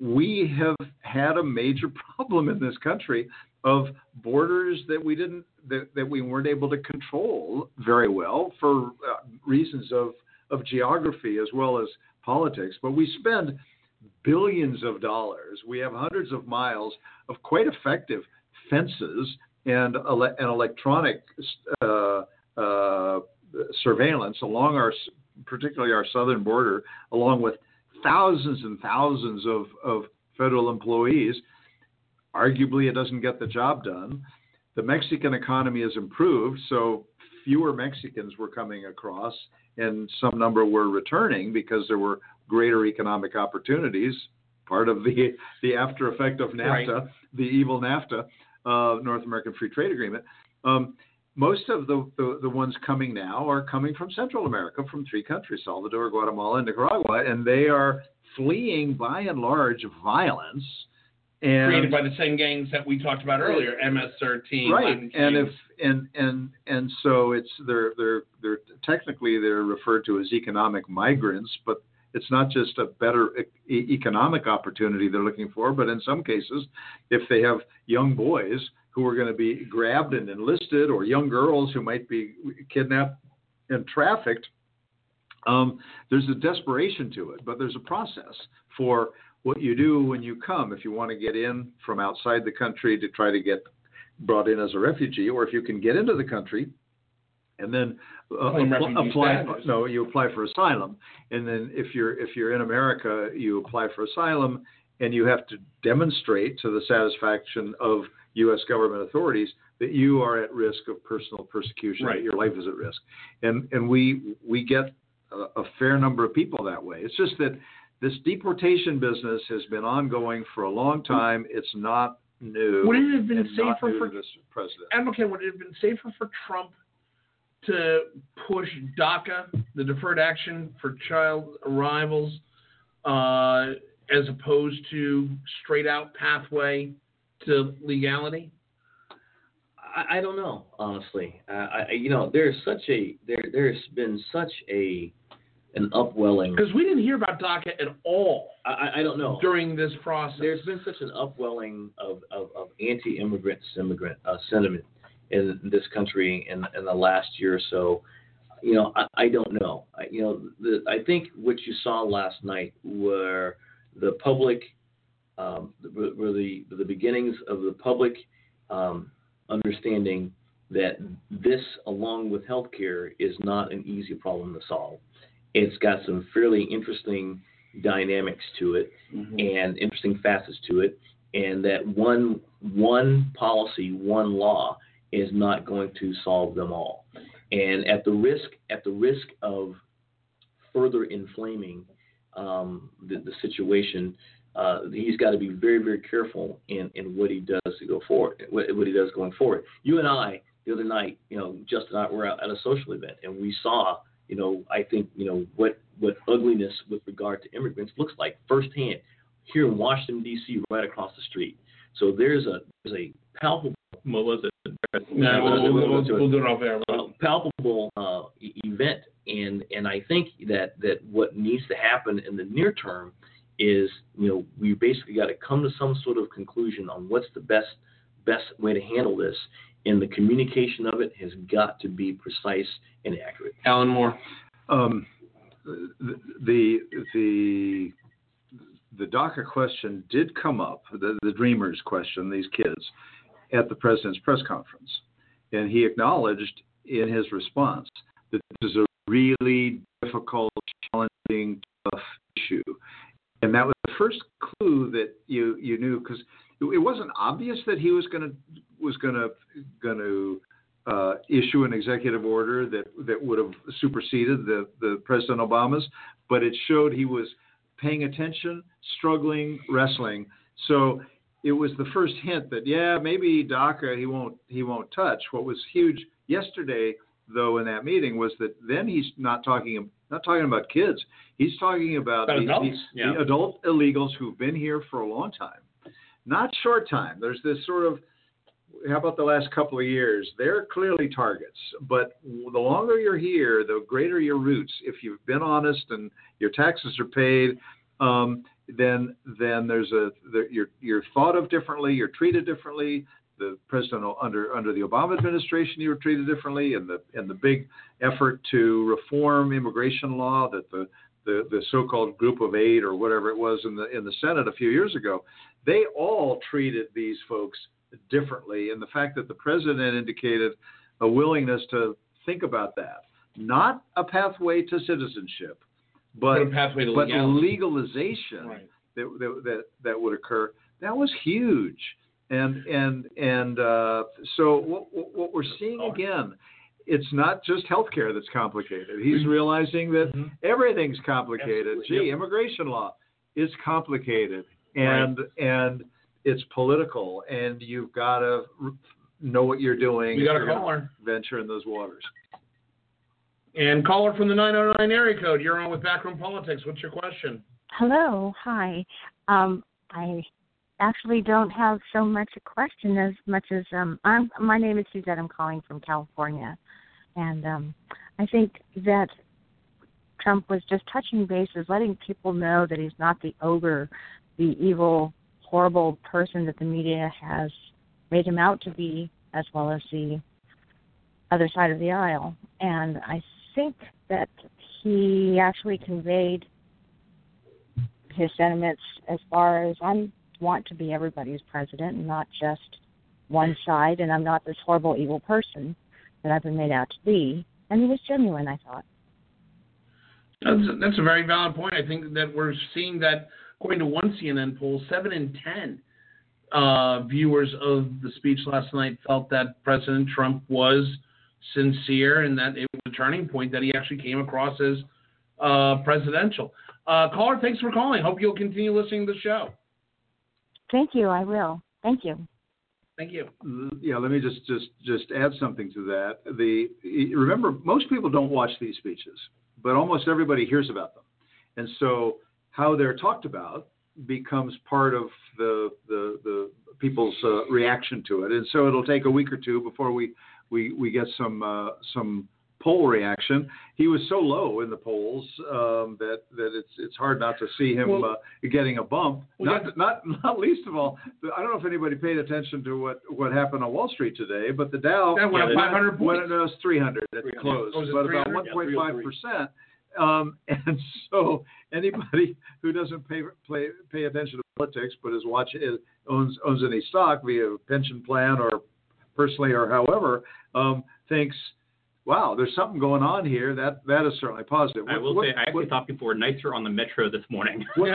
we have had a major problem in this country of borders that we didn't that, that we weren't able to control very well for uh, reasons of of geography as well as politics. But we spend billions of dollars. We have hundreds of miles of quite effective fences and ele- electronic uh, uh, surveillance along our particularly our southern border along with thousands and thousands of, of federal employees arguably it doesn't get the job done. The Mexican economy has improved, so fewer Mexicans were coming across, and some number were returning because there were greater economic opportunities. Part of the the after effect of NAFTA, Right. the evil NAFTA, uh, North American Free Trade Agreement. Um, most of the, the, the ones coming now are coming from Central America, from three countries Salvador, Guatemala, and Nicaragua. And they are fleeing by and large violence. And, Created by the same gangs that we talked about earlier, MS-13. right and if and and and so it's they're they're they're technically they're referred to as economic migrants but it's not just a better e- economic opportunity they're looking for but in some cases if they have young boys who are going to be grabbed and enlisted or young girls who might be kidnapped and trafficked um, there's a desperation to it but there's a process for what you do when you come. If you want to get in from outside the country to try to get brought in as a refugee, or if you can get into the country and then uh, apply no, you apply for asylum, and then if you're if you're in America, you apply for asylum, and you have to demonstrate to the satisfaction of U.S. government authorities that you are at risk of personal persecution, Right. that your life is at risk, and and we we get a, a fair number of people that way. It's just that this deportation business has been ongoing for a long time. It's not new. Would it have been safer for this president? Okay. Would it have been safer for Trump to push DACA, the Deferred Action for Child Arrivals, uh, as opposed to straight out pathway to legality? I, I don't know, honestly. Uh, I, you know, there's such a there there's been such a an upwelling. Because we didn't hear about DACA at all I, I- I don't know. during this process. There's been such an upwelling of, of, of anti-immigrant immigrant uh, sentiment in this country in, in the last year or so. You know, I, I don't know. I, you know, the, I think what you saw last night were the public, um, were were the the beginnings of the public um, understanding that this, along with healthcare, is not an easy problem to solve. It's got some fairly interesting dynamics to it and interesting facets to it, and that one one policy, one law is not going to solve them all. And at the risk at the risk of further inflaming um, the, the situation, uh, he's got to be very very careful in, in what he does to go forward, what, what he does going forward. You and I the other night, you know, Justin and I were out at a social event, and we saw, you know, I think, you know, what what ugliness with regard to immigrants looks like firsthand here in Washington D.C. right across the street. So there's a there's a palpable What was it? No, we'll, we'll, we'll, we'll do it off air. palpable uh, event, and and I think that that what needs to happen in the near term is you know we basically got to come to some sort of conclusion on what's the best best way to handle this, and the communication of it has got to be precise and accurate. Alan Moore. Um, the the the the DACA question did come up, the, the Dreamers question, these kids, at the president's press conference, and he acknowledged in his response that this is a really difficult, challenging, tough issue, and that was the first clue that you you knew because it wasn't obvious that he was going to was going to going to uh, issue an executive order that that would have superseded the the President Obama's, but it showed he was paying attention, struggling, wrestling. So it was the first hint that yeah, maybe DACA he won't he won't touch. What was huge yesterday though in that meeting was that then he's not talking not talking about kids. He's talking about About the, adults, the- yeah. the adult illegals who've been here for a long time, not short time. There's this sort of how about the last couple of years? They're clearly targets, but the longer you're here, the greater your roots. If you've been honest and your taxes are paid, um, then then there's a you're you're thought of differently, you're treated differently. The president under under the Obama administration, you were treated differently, and the and the big effort to reform immigration law that the the, the so-called group of eight or whatever it was in the in the Senate a few years ago, they all treated these folks differently. And the fact that the president indicated a willingness to think about that, not a pathway to citizenship, but But a pathway to but legalization Right. that, that that that would occur. That was huge. And and and uh, so what, what what we're seeing again, it's not just healthcare that's complicated. He's realizing that everything's complicated. Mm-hmm. Absolutely. Gee, Yep. immigration law is complicated, and and it's political, and you've got to know what you're doing. We got if a you're gonna caller. Venture in those waters. And caller from the 909 area code. You're on with Backroom Politics. What's your question? Hello, hi. Um, I actually don't have so much a question as much as um, I'm. My name is Suzette. I'm calling from California, and um, I think that Trump was just touching bases, letting people know that he's not the ogre, the evil, horrible person that the media has made him out to be, as well as the other side of the aisle. And I think that he actually conveyed his sentiments as far as I want to be everybody's president and not just one side, and I'm not this horrible, evil person that I've been made out to be. And he was genuine, I thought. That's, that's a very valid point. I think that we're seeing that, according to one CNN poll, seven in ten uh, viewers of the speech last night felt that President Trump was sincere and that it was a turning point that he actually came across as uh, presidential. Uh, caller, thanks for calling. Hope you'll continue listening to the show. Thank you. I will. Thank you. Thank you. Yeah, let me just just just add something to that. The remember most people don't watch these speeches, but almost everybody hears about them, and so how they're talked about becomes part of the the, the people's uh, reaction to it, and so it'll take a week or two before we we we get some uh, some poll reaction. He was so low in the polls um, that that it's it's hard not to see him Well- uh, getting a bump. Well, not, yeah. not not least of all, I don't know if anybody paid attention to what what happened on Wall Street today, but the Dow That went up 500 went, points. no, it was 300 at the 300. close, Oh, but about 300? 1.5 percent. Um, and so anybody who doesn't pay pay, pay attention to politics but is watch is, owns owns any stock via pension plan or personally or however um, thinks, wow, there's something going on here. That that is certainly positive. I What- will what- say, I actually what- thought people were nicer on the metro this morning. well,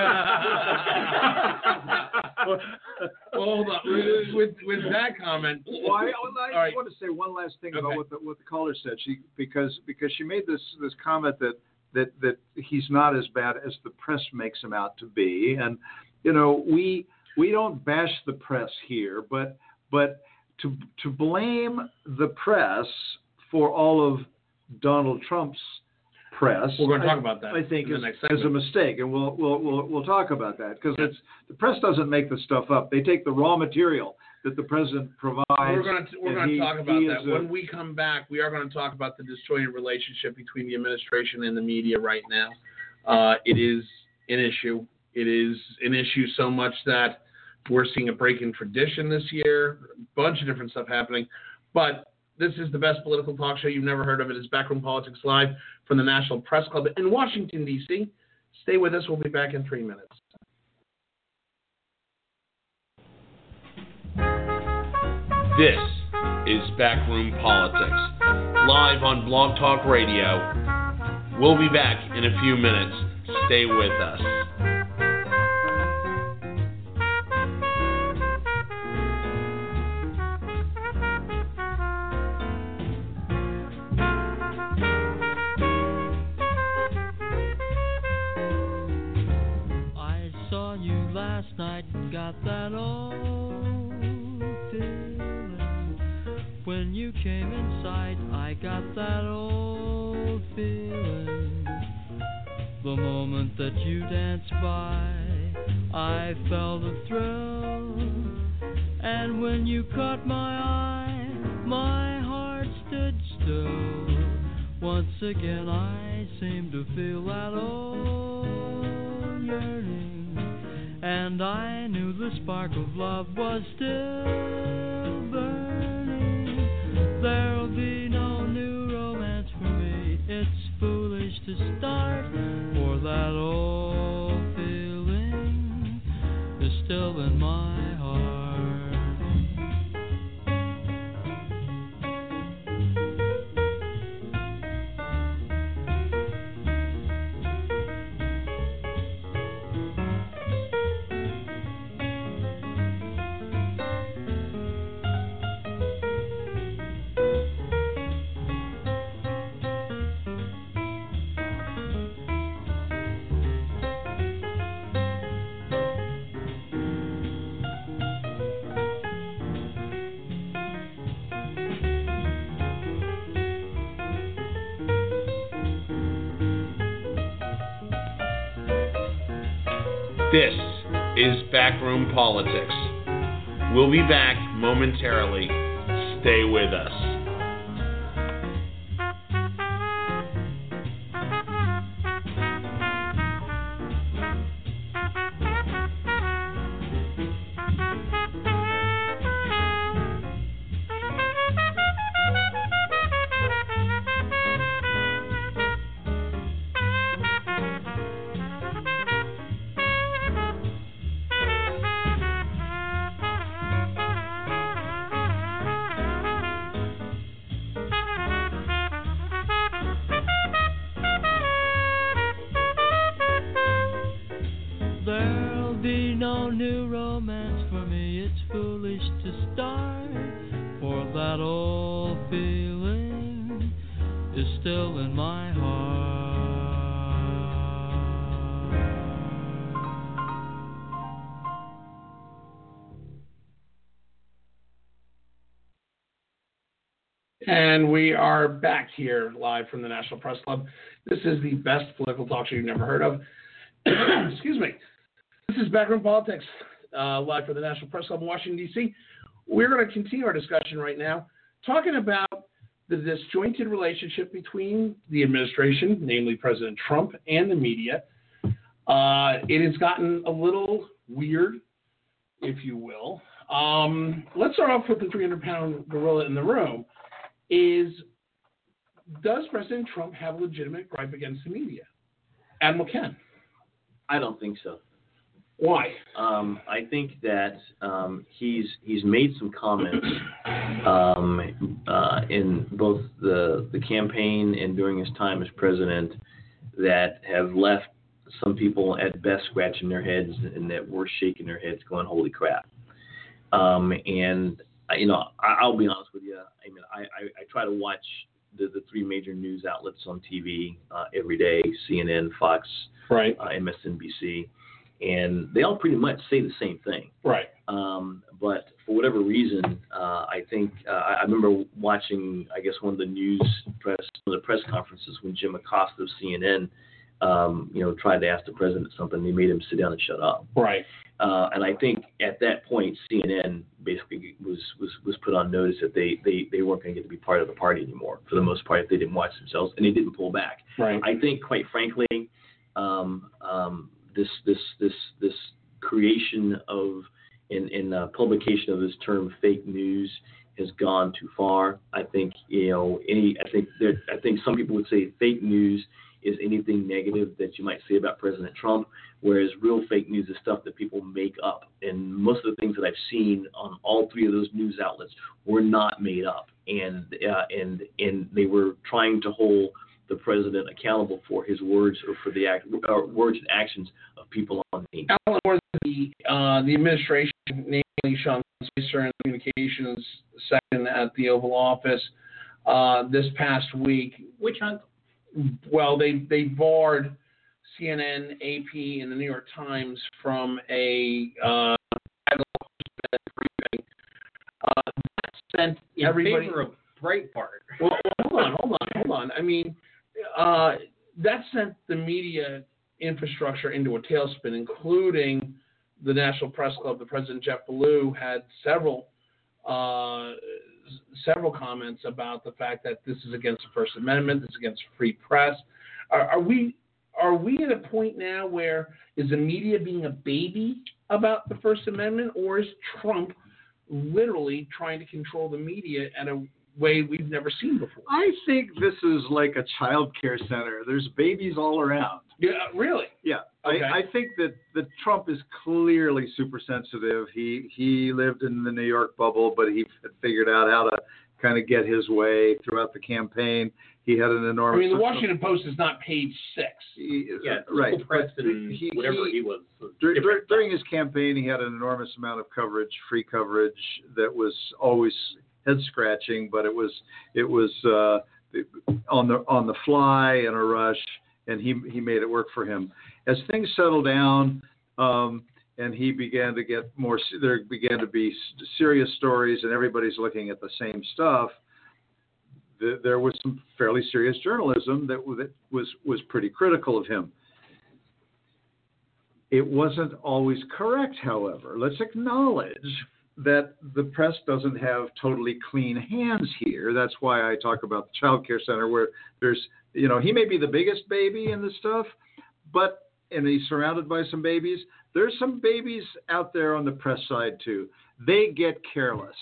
hold on. With, with, with that comment, Well, I, well, I All right. want to say one last thing Okay. about what the, what the caller said. She because because she made this this comment that that that he's not as bad as the press makes him out to be, and you know we we don't bash the press here, but but to to blame the press for all of Donald Trump's press. We're going to I- talk about that I think in the is, is a mistake, and we'll we'll we'll, we'll talk about that because it's the press doesn't make the stuff up. They take the raw material that the president provides. We're going to we're going to he- talk about that a- when we come back. We are going to talk about the disjointed relationship between the administration and the media right now. Uh, it is an issue. It is an issue so much that we're seeing a break in tradition this year. A bunch of different stuff happening, but this is the best political talk show you've never heard of. It is Backroom Politics Live from the National Press Club in Washington D.C. Stay with us. We'll be back in three minutes. This is Backroom Politics, live on Blog Talk Radio. We'll be back in a few minutes. Stay with us. Got that old feeling. When you came inside, I got that old feeling. The moment that you danced by, I felt a thrill. And when you caught my eye, my heart stood still. Once again, I seemed to feel that old yearning. And I knew the spark of love was still burning. There'll be no new romance for me. It's foolish to start, for that old feeling is still in my This is Backroom Politics. We'll be back momentarily. Stay with us. Are back here live from the National Press Club. This is the best political talk show you've never heard of. Excuse me. This is Backroom Politics, uh, live from the National Press Club in Washington, D.C. We're going to continue our discussion right now, talking about the disjointed relationship between the administration, namely President Trump, and the media. Uh, it has gotten a little weird, if you will. Um, let's start off with the 300 pound gorilla in the room. Is does President Trump have a legitimate gripe against the media? Admiral Ken. I don't think so. Why? Um, I think that um, he's he's made some comments um, uh, in both the the campaign and during his time as president that have left some people at best scratching their heads and that were shaking their heads, going, "Holy crap!" Um, and you know, I, I'll be honest with you. I mean, I, I, I try to watch the, the three major news outlets on TV uh, every day: CNN, Fox, right, uh, MSNBC, and they all pretty much say the same thing. Right. Um, but for whatever reason, uh, I think uh, I I remember watching, I guess, one of the news press, one of the press conferences when Jim Acosta of CNN, um, you know, tried to ask the president something. They made him sit down and shut up. Right. Uh, and I think at that point, CNN basically was was, was put on notice that they, they, they weren't going to get to be part of the party anymore. For the most part, if they didn't watch themselves, and they didn't pull back. Right. I think, quite frankly, um, um, this this this this creation of in in uh, publication of this term fake news has gone too far. I think you know any. I think there. I think some people would say fake news is anything negative that you might say about President Trump, whereas real fake news is stuff that people make up. And most of the things that I've seen on all three of those news outlets were not made up, and uh, and and they were trying to hold the president accountable for his words or for the act, or words and actions of people on the team. Alan Moore, the uh, the administration, namely Sean Spicer and the communications section at the Oval Office, uh, this past week. Witch hunt? Well, they they barred CNN, AP, and the New York Times from a uh, briefing. Uh, that sent In everybody. favor of Breitbart. Well, hold on, hold on, hold on. I mean, uh, that sent the media infrastructure into a tailspin, including the National Press Club. The president Jeff Ballou had several uh, several comments about the fact that this is against the First Amendment, this is against free press. Are, are we are we at a point now where is the media being a baby about the First Amendment, or is Trump literally trying to control the media in a way we've never seen before? I think this is like a child care center. There's babies all around. Yeah, really? Yeah. Okay. I, I think that, that Trump is clearly super sensitive. He he lived in the New York bubble, but he figured out how to kind of get his way throughout the campaign. He had an enormous. I mean, the Washington Post is not page six. Yeah, right. Preston, He- whatever he- he was. was Dur- dur- during his campaign, he had an enormous amount of coverage, free coverage that was always head scratching, but it was it was uh, on the on the fly in a rush, and he he made it work for him. As things settled down, um, and he began to get more, there began to be serious stories, and everybody's looking at the same stuff. th- There was some fairly serious journalism that, that was was pretty critical of him It wasn't always correct, however. Let's acknowledge that the press doesn't have totally clean hands here. That's why I talk about the child care center where there's, you know, he may be the biggest baby in the stuff, but and he's surrounded by some babies. There's some babies out there on the press side too. They get careless.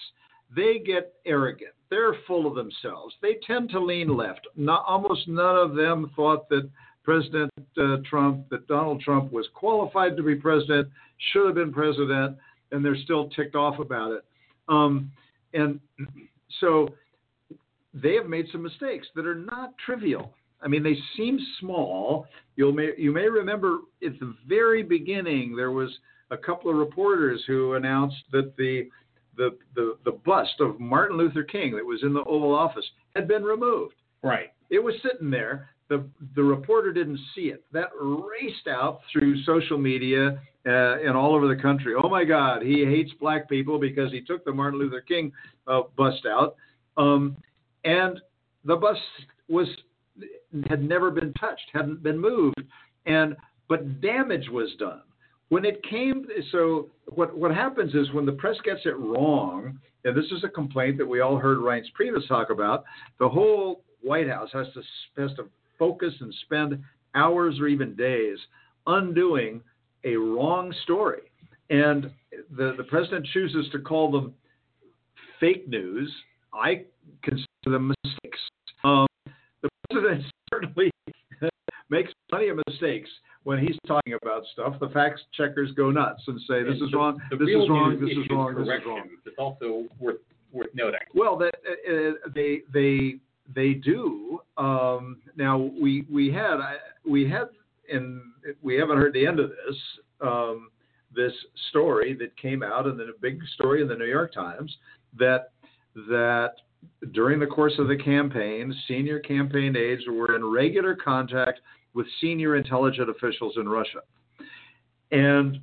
They get arrogant. They're full of themselves. They tend to lean left. Not, almost none of them thought that President uh, Trump, that Donald Trump was qualified to be president, should have been president, and they're still ticked off about it. Um, and so they have made some mistakes that are not trivial. I mean, they seem small. You may you may remember at the very beginning there was a couple of reporters who announced that the the the, the bust of Martin Luther King that was in the Oval Office had been removed. Right. It was sitting there. The the reporter didn't see it. That raced out through social media uh, and all over the country. Oh my God, he hates black people because he took the Martin Luther King uh, bust out, um, and the bust was had never been touched, hadn't been moved, and but damage was done. When it came, so what what happens is when the press gets it wrong, and this is a complaint that we all heard Reince Priebus talk about, the whole White House has to has to focus and spend hours or even days undoing a wrong story, and the the president chooses to call them fake news. I consider them mistakes. Um, the president certainly makes plenty of mistakes when he's talking about stuff. The fact checkers go nuts and say this And is the- wrong, the this is wrong, this is wrong, this is wrong. It's also worth worth noting. Well, that uh, uh, they they they do. Um, now we we had I- we had and we haven't heard the end of this. Um, this story that came out, and then a big story in the New York Times that that during the course of the campaign, senior campaign aides were in regular contact with senior intelligence officials in Russia, and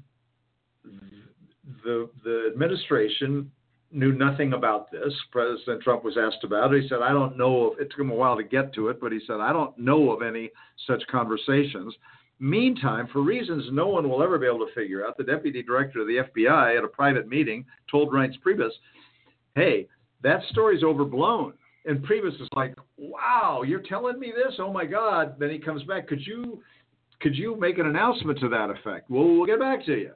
the the administration knew nothing about this. President Trump was asked about it. He said, "I don't know of." It took him a while to get to it, but he said, "I don't know of any such conversations." Meantime, for reasons no one will ever be able to figure out, the deputy director of the FBI at a private meeting told Reince Priebus, "Hey, that story's overblown." And Priebus is like, "Wow, you're telling me this? Oh my God!" Then he comes back. Could you, could you make an announcement to that effect? Well, we'll get back to you.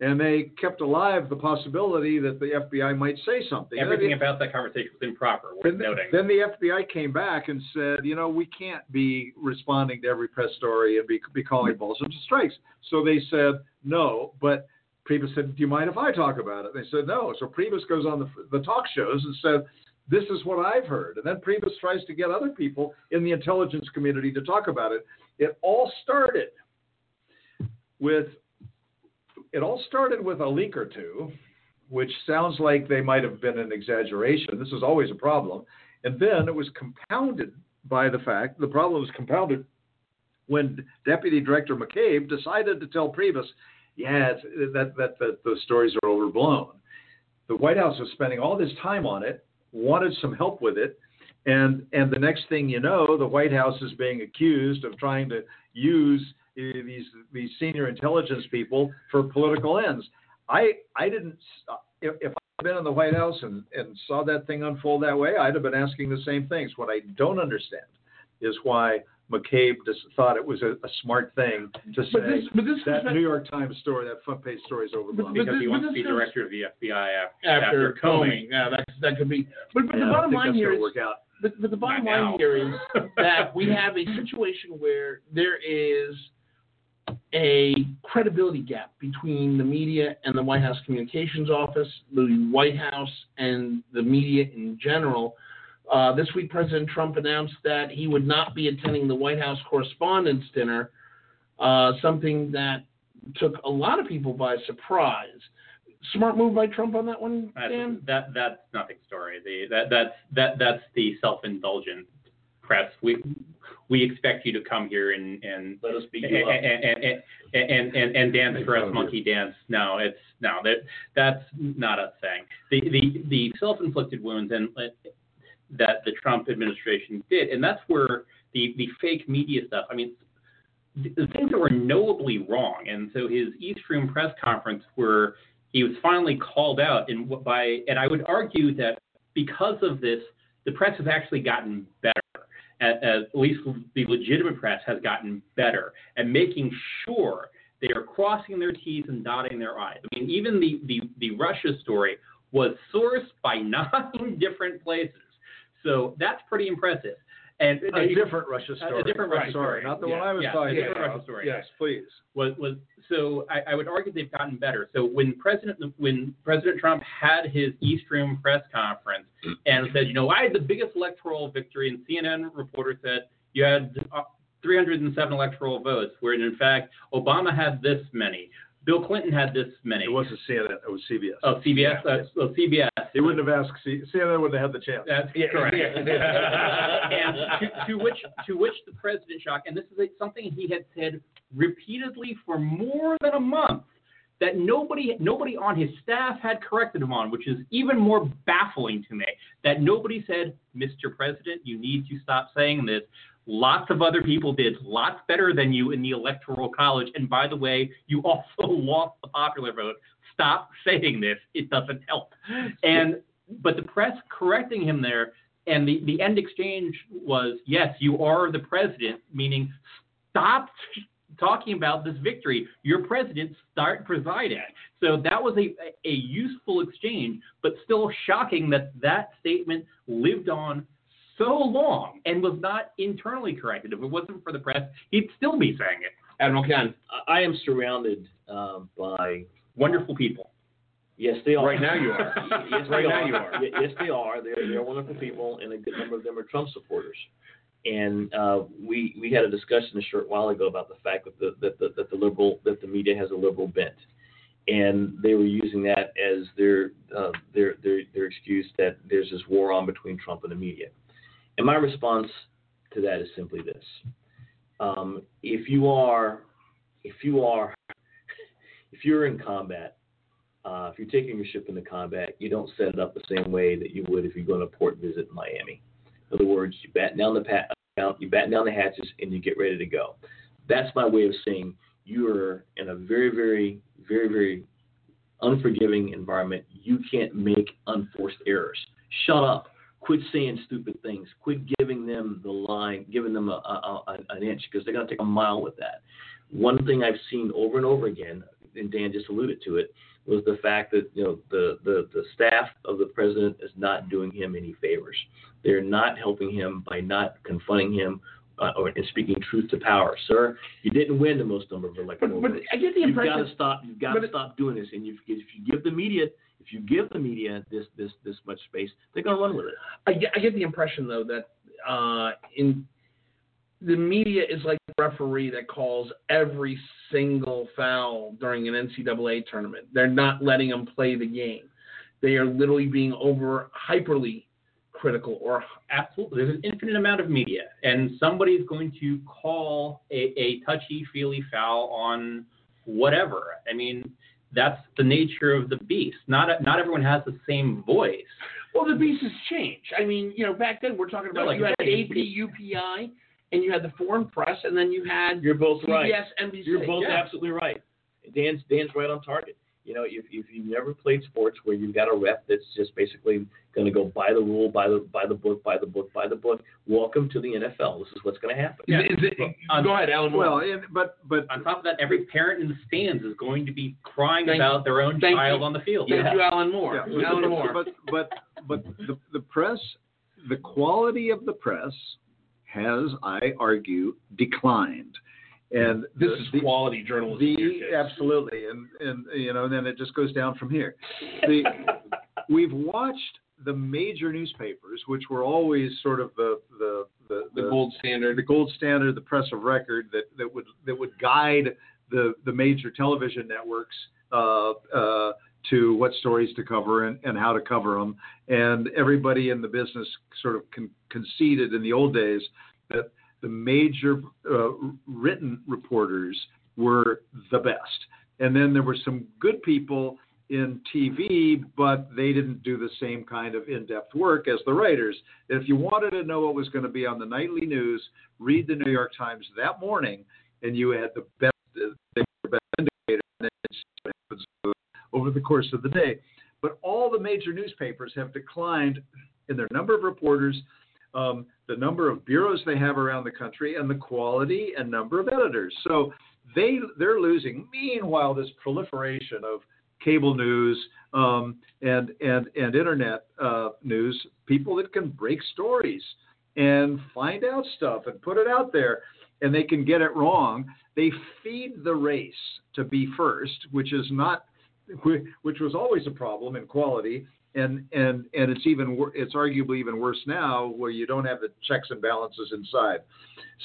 And they kept alive the possibility that the FBI might say something. Everything the- about that conversation was improper. Worth then, noting. then the FBI came back and said, you know, we can't be responding to every press story and be, be calling balsams and strikes. So they said no, but Priebus said, do you mind if I talk about it? They said no. So Priebus goes on the, the talk shows and said, this is what I've heard. And then Priebus tries to get other people in the intelligence community to talk about it. It all started with it all started with a leak or two, which sounds like they might have been an exaggeration. This is always a problem. And then it was compounded by the fact the problem was compounded when Deputy Director McCabe decided to tell Priebus, yeah, that, that, that those stories are overblown. The White House was spending all this time on it, wanted some help with it, and and the next thing you know, the White House is being accused of trying to use these these senior intelligence people for political ends. I I didn't if, if I'd been in the White House and and saw that thing unfold that way, I'd have been asking the same things. What I don't understand is why McCabe just thought it was a, a smart thing to say But this- but this that New York Times story, that front page story is overblown. because this- he wants to be director of the FBI after, after Comey. Comey. Yeah, that that could be. But, but Yeah, the bottom line that's here gonna is, work out. but, but the bottom Not line now. here is that we have a situation where there is a credibility gap between the media and the White House Communications Office, the White House and the media in general. Uh, this week, President Trump announced that he would not be attending the White House Correspondents' Dinner, uh, something that took a lot of people by surprise. Smart move by Trump on that one, That's, Dan? that that's nothing story. The, that that's that that's the self-indulgent press. We we expect you to come here and and Let us beat and you up. and and, and, and, and dance for us, monkey dance. No, it's no that that's not a thing. The the the self-inflicted wounds and uh, that the Trump administration did, and that's where the the fake media stuff. I mean, the things that were knowably wrong. And so his East Room press conference, where he was finally called out, and by and I would argue that because of this, the press has actually gotten better. At, at least the legitimate press has gotten better at making sure they are crossing their T's and dotting their I's. I mean, even the, the, the Russia story was sourced by nine different places. So that's pretty impressive. And a different Russia story. A different Russia Sorry, story. not the yeah, one I was yeah, talking a different about. Russia story. Yes, please. Was was so I, I would argue they've gotten better. So when President when President Trump had his East Room press conference and said, you know, I had the biggest electoral victory, and CNN reporter said you had uh, 307 electoral votes, where in fact Obama had this many. Bill Clinton had this many. It wasn't CNN. It was CBS. Oh, CBS. Uh, well, CBS. He wouldn't have asked. C- CNN wouldn't have had the chance. That's correct. and to, to which to which the president shocked, and this is something he had said repeatedly for more than a month, that nobody nobody on his staff had corrected him on, which is even more baffling to me. That nobody said, Mr. President, you need to stop saying this. Lots of other people did lots better than you in the electoral college, and by the way, you also lost the popular vote. Stop saying this; it doesn't help. And but the press correcting him there, and the the end exchange was, yes, you are the president, meaning stop talking about this victory. Your president start presiding. So that was a, a useful exchange, but still shocking that that statement lived on so long and was not internally corrected. If it wasn't for the press, he'd still be saying it. Admiral Ken. I am surrounded um, by wonderful people. Yes, they are. Right now you are. yes, Right they now are. you are. Yes, they are. They're, they're wonderful people, and a good number of them are Trump supporters. And uh, we we had a discussion a short while ago about the fact that the that the, that the liberal that the media has a liberal bent, and they were using that as their uh, their their their excuse that there's this war on between Trump and the media. And my response to that is simply this: um, if you are if you are if you're in combat uh, if you're taking your ship into combat, you don't set it up the same way that you would if you're going to port visit Miami. In other words, you batten down the pa- down, you batten down the hatches and you get ready to go. That's my way of saying you are in a very, very, very, very unforgiving environment. You can't make unforced errors. Shut up. Quit saying stupid things. Quit giving them the line, giving them a, a, a, an inch because they're going to take a mile with that. One thing I've seen over and over again, and Dan just alluded to it, was the fact that you know the, the, the staff of the president is not doing him any favors. They're not helping him by not confronting him uh, or and speaking truth to power. Sir, you didn't win the most number of electoral But- but votes. I get the impression You've got to stop. You've got to stop doing this. And you, if you give the media, if you give the media this this this much space, they're going to run with it. I get, I get the impression though that uh, in the media is like the referee that calls every single foul during an NCAA tournament. They're not letting them play the game. They are literally being over hyperly critical or Absolutely. There's an infinite amount of media, and somebody's going to call a, a touchy feely foul on whatever. I mean, that's the nature of the beast. Not not everyone has the same voice. Well, the beast has changed. I mean, you know, back then we're talking about No, like you had AP, UPI, and you had the foreign press, and then you had You're both CBS, right. NBC. You're both yeah. absolutely right. Dan's Dan's right on target. You know, if if you've never played sports where you've got a ref that's just basically going to go by the rule, by the by the book, by the book, by the book, welcome to the NFL. This is what's going to happen. Yeah. Is it, On- go ahead, Alan. Well, and, but but On top of that, every parent in the stands is going to be crying Thank- about their own child you. on the field. Thank you, Alan Moore. Yeah, Alan but, Moore. but but but the the press, the quality of the press has, I argue, declined. And this is the- quality journalism. the absolutely, and and you know, then it just goes down from here. The, we've watched the major newspapers, which were always sort of the the the, the gold standard. the gold standard, the press of record that, that would that would guide the the major television networks uh, uh, to what stories to cover and, and how to cover them. And everybody in the business sort of con- conceded in the old days that the major uh, written reporters were the best. And then there were some good people in TV, but they didn't do the same kind of in-depth work as the writers. If you wanted to know what was going to be on the nightly news, read the New York Times that morning, and you had the best, the best indicator, and then what happens over the course of the day. But all the major newspapers have declined in their number of reporters, um, the number of bureaus they have around the country, and the quality and number of editors. So they they're losing. Meanwhile, this proliferation of cable news um, and and and internet uh, news, people that can break stories and find out stuff and put it out there, and they can get it wrong. They feed the race to be first, which is not, which was always a problem in quality, and and and it's even it's arguably even worse now where you don't have the checks and balances inside.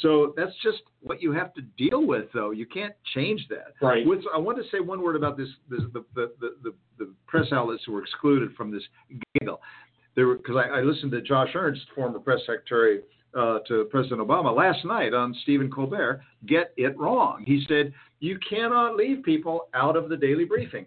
So that's just what you have to deal with, though. You can't change that. Right. What's, I want to say one word about this, this the, the, the, the, the press outlets who were excluded from this gaggle. There were because I, I listened to Josh Earnest, former press secretary uh, to President Obama last night on Stephen Colbert, get it wrong. He said you cannot leave people out of the daily briefing.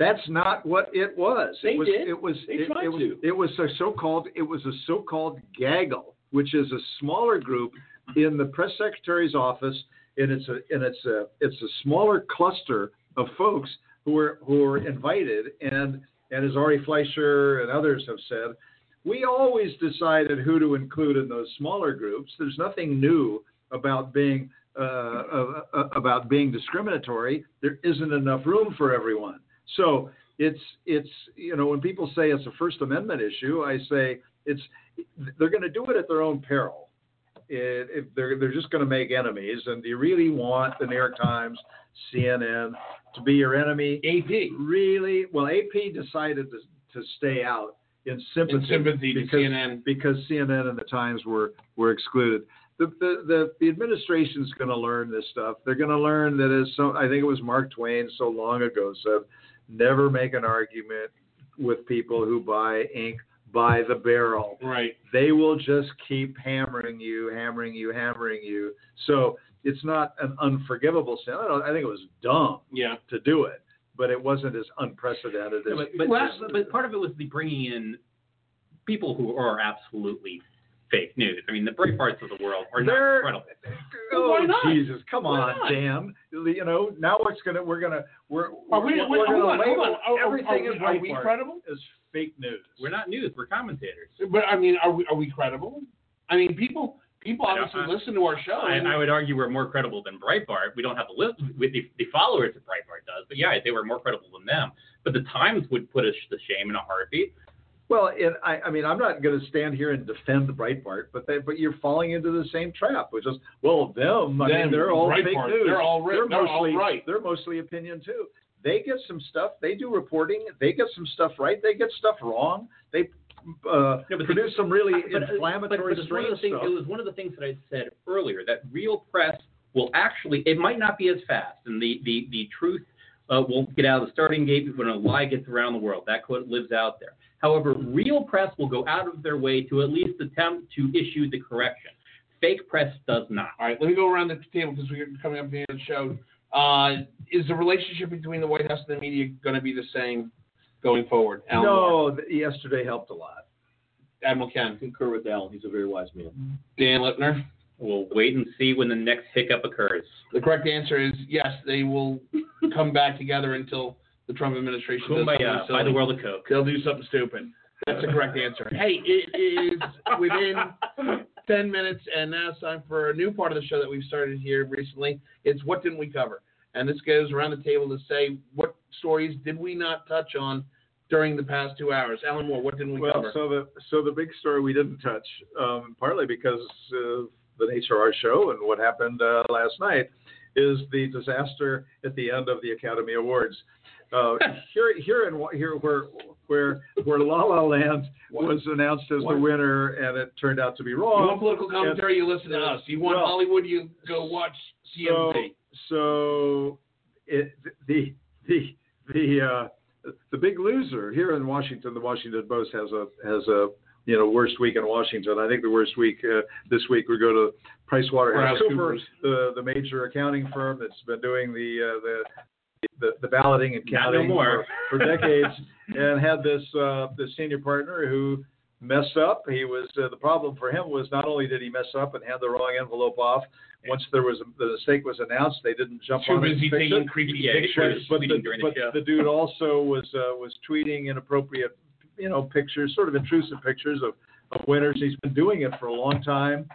That's not what it was. They it was, did. It was. They it, tried it was. to. It was a so-called. It was a so-called gaggle, which is a smaller group in the press secretary's office, and it's a and it's a it's a smaller cluster of folks who are who are invited, and and as Ari Fleischer and others have said, we always decided who to include in those smaller groups. There's nothing new about being uh, uh, uh, about being discriminatory. There isn't enough room for everyone. So it's it's you know when people say it's a First Amendment issue, I say it's they're going to do it at their own peril. It, if they're they're just going to make enemies, and do you really want the New York Times, CNN to be your enemy? AP really well. AP decided to to stay out in sympathy, In sympathy to CNN. because CNN and the Times were were excluded. The the the, the administration's going to learn this stuff. They're going to learn that as so I think it was Mark Twain so long ago said, never make an argument with people who buy ink by the barrel. Right. They will just keep hammering you, hammering you, hammering you. So it's not an unforgivable sin. I, don't, I think it was dumb Yeah. to do it, but it wasn't as unprecedented as. Yeah, but, but, but part of it was the bringing in people who are absolutely fake news. I mean, the Breitbarts of the world are not They're- credible. Oh Why not? Jesus! Come Why on, not? Dan. You know now what's gonna we're gonna we're Are we, we're, we're hold gonna on, hold label on. Are, everything are, in are we credible? as fake news. We're not news. We're commentators. But I mean, are we are we credible? I mean, people people obviously I- listen to our show. I, and- I would argue we're more credible than Breitbart. We don't have the list, with the, the followers that Breitbart does, but yeah, they were more credible than them. But the Times would put us to shame in a heartbeat. Well, and I, I mean, I'm not going to stand here and defend the Breitbart, but they, but you're falling into the same trap, which is, well, them. I Them, mean, they're all fake news. they're all ri- they're they're all mostly right. They're mostly opinion too. They get some stuff. They do reporting. They get some stuff right. They get stuff wrong. They uh, No, but produce some really But- but- inflammatory, but it's one of the strange things, stuff. It was one of the things that I said earlier that real press will actually, it might not be as fast, and the the the truth uh, won't get out of the starting gate when a lie gets around the world. That quote lives out there. However, real press will go out of their way to at least attempt to issue the correction. Fake press does not. All right, let me go around the table because we're coming up to the end of the show. Uh, is the relationship between the White House and the media going to be the same going forward? Alan no, th- yesterday helped a lot. Admiral Ken, concur with Alan. He's a very wise man. Dan Lipner. We'll wait and see when the next hiccup occurs. The correct answer is yes. They will come back together until the Trump administration does something Kumbaya, silly. buy the world of Coke. They'll do something stupid. That's the correct answer. Hey, it is within 10 minutes, and now it's time for a new part of the show that we've started here recently. It's What Didn't We Cover? And this goes around the table to say what stories did we not touch on during the past two hours. Alan Moore, what didn't we well, cover? so the so the big story we didn't touch, um, partly because of the nature of our show and what happened uh, last night, is the disaster at the end of the Academy Awards. Uh, here, here, in here, where where where La La Land was announced as the winner, and it turned out to be you wrong. want political commentary, you listen to us. You want Well, Hollywood, you go watch So, CNBC. so it, the the the uh, the big loser here in Washington, the Washington Post has a has a you know worst week in Washington. I think the worst week uh, this week we go to PricewaterhouseCoopers, PricewaterhouseCoopers. the the major accounting firm that's been doing the uh, the the, the balloting and no counting more. for, for decades, and had this uh, this senior partner who messed up. He was uh, the problem for him was not only did he mess up and hand the wrong envelope off. Once there was a, the mistake was announced, they didn't jump Too on it. busy and fix taking it. creepy Yeah, pictures. but the, during the but the dude also was uh, was tweeting inappropriate, you know, pictures, sort of intrusive pictures of, of winners. He's been doing it for a long time,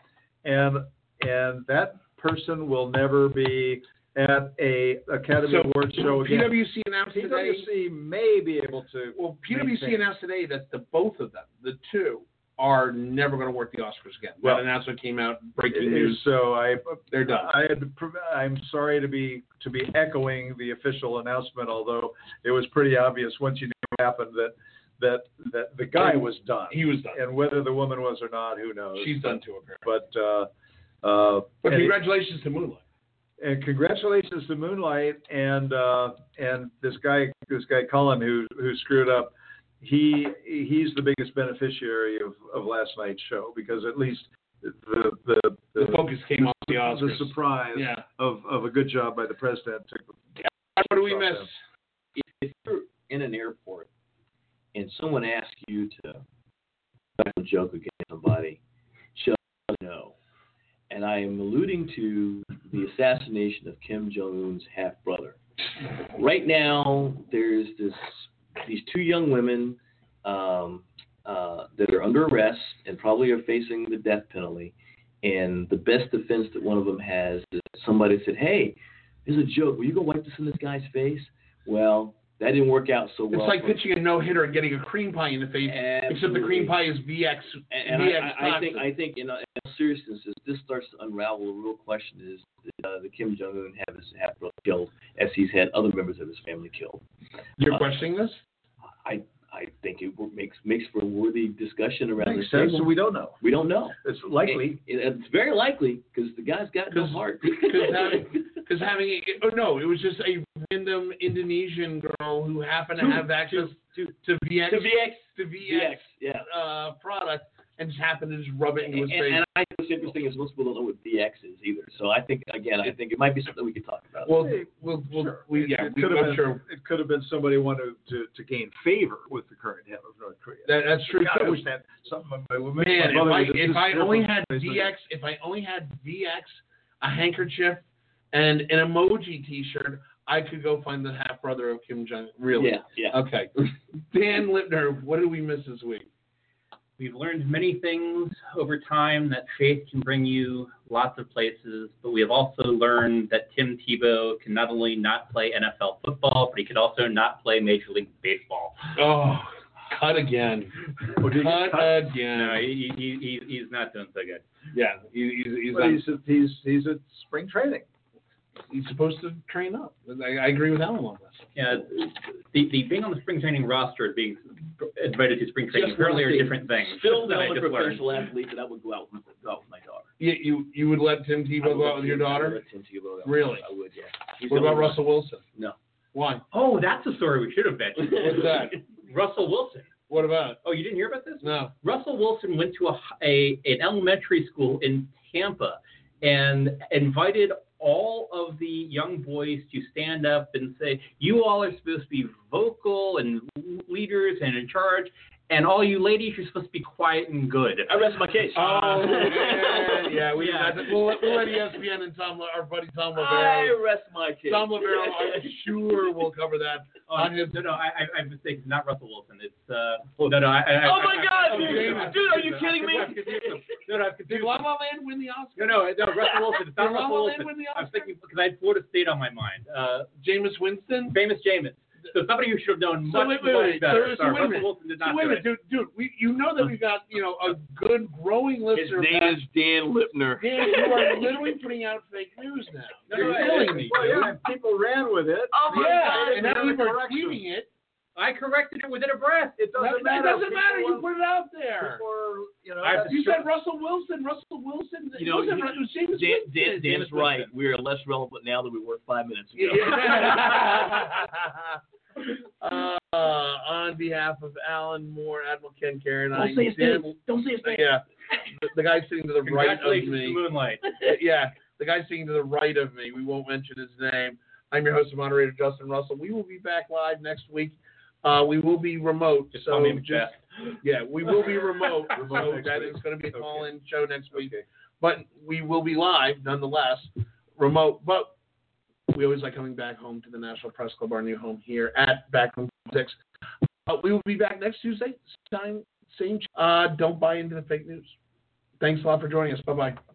and and that person will never be at a Academy So, Award show again. PwC announced today. PwC may be able to. Well, PwC maintain. announced today that the both of them, the two, are never going to work the Oscars again. Well, that announcement came out. Breaking news. So I, they're done. I had, I'm sorry to be to be echoing the official announcement, although it was pretty obvious once you knew what happened that that that the guy was done. He was done. and whether the woman was or not, who knows? She's done too, apparently. But uh, uh, But and, congratulations to Moonlight. And congratulations to Moonlight and uh, and this guy this guy Cullen who who screwed up. He he's the biggest beneficiary of, of last night's show because at least the the The focus came off the Oscars. the Oscars. surprise Yeah. of, of a good job by the president. took What do we miss? if you're in an airport and someone asks you to crack a joke against somebody, just no. And I am alluding to the assassination of Kim Jong Un's half brother. Right now, there's this these two young women um, uh, that are under arrest and probably are facing the death penalty. And the best defense that one of them has is somebody said, "Hey, there's a joke. Will you go wipe this in this guy's face?" Well, that didn't work out so well. It's like pitching a no hitter and getting a cream pie in the face, except the cream pie is VX. And VX I, I, think. I think in, in all seriousness, as this starts to unravel, the real question is uh, the Kim Jong Un have his half brother killed, as he's had other members of his family killed. You're Uh, questioning this? I I think it makes makes for a worthy discussion around Makes this sense. table. We don't know. We don't know. It's likely. It- it- it's very likely because the guy's got no heart. Because having, cause having oh no, it was just a random Indonesian girl who happened to To- have access to, to VX to VX to VX, VX, yeah. uh, product and just happened to just rub it into his And, face. and I think what's interesting is most people don't know what VX is either. So I think again, I think it might be something we could talk about. well, we'll, we'll we, yeah, it we, could have been. sure It could have been somebody wanted to, to gain favor with the current head of North Korea. that, that's true God, I wish that something. My, my Man, if I if I only had Facebook. VX, if I only had VX, a handkerchief, and an emoji T-shirt, I could go find the half brother of Kim Jong. Really? Yeah, yeah. Okay. Dan Lipner, what did we miss this week? We've learned many things over time that faith can bring you lots of places, but we have also learned that Tim Tebow can not only not play NFL football, but he could also not play Major League Baseball. Oh, cut again. Oh, cut, cut? again. No, he, he, he, he's not doing so good. Yeah, he, he's he's, Well, not, he's, he's he's at spring training. He's supposed to train up. I, I agree with Alan on this. Yeah, the, the being on the spring training roster, and being invited to spring training, apparently are different things. Phil that I Miller, just learned. professional athlete, that I would go out with, go out with my daughter. You you, you would let Tim Tebow go out with your Tim- I would daughter? let Tim Tebow go out. Really? I would, yeah. He's What about only one. Russell Wilson? No. Why? Oh, that's a story we should have mentioned. What's that? Russell Wilson. What about? Oh, you didn't hear about this? No. Russell Wilson went to a, a an elementary school in Tampa and invited all of the young boys to stand up and say, "You all are supposed to be vocal and leaders and in charge, and all you ladies are supposed to be quiet and good." I rest my case. Oh, man. yeah, we Yeah. We'll, let- we'll let ESPN and Tom, our buddy Tom I rest my case. Tom Lavero, I'm sure will cover that Oh, on his. no, no, I, I, I'm mistaken. Not Russell Wilson. It's uh, no, no. I, I, Oh my I, God, I, dude! James. Dude, are you kidding me? No, no, I've Did confused La. La Land win the Oscar? No, no, no, Russell Wilson. It's not Did La Russell La Wilson. Land win the I was thinking because I had Florida State on my mind. Uh, Jameis Winston. famous Jameis. So somebody who should have known So much, wait, wait, much wait. better. So- so wait a minute. Wilson did So wait a minute, dude, dude. We, you know that we've got you know a good growing list His of name is Dan Lipner. Dan, you are literally putting out fake news now. You're killing me. Well, yeah, people ran with it. Oh my Yeah, God! and now people are correction. tweeting it. I corrected it within a breath. It doesn't that matter. doesn't matter. You put it out there. People, you know, I have You Sure. said Russell Wilson. Russell Wilson. You know, it wasn't, he- James Dan, Winston. Dan, Dan is right. We are less relevant now than we were five minutes ago. uh, on behalf of Alan Moore, Admiral Ken Carey, and I, Don't say his name. Don't say his name. Yeah, the, the guy sitting to the right of me. to Moonlight. yeah, the guy sitting to the right of me. We won't mention his name. I'm your host and moderator, Justin Russell. We will be back live next week Uh, we will be remote. Just so call just, Jeff. yeah, we will be remote. Remote so that week. is going to be a call-in show next week. Okay. But we will be live nonetheless, remote. But we always like coming back home to the National Press Club, our new home here at Backroom Politics. Uh, we will be back next Tuesday, time, same. Uh, don't buy into the fake news. Thanks a lot for joining us. Bye bye.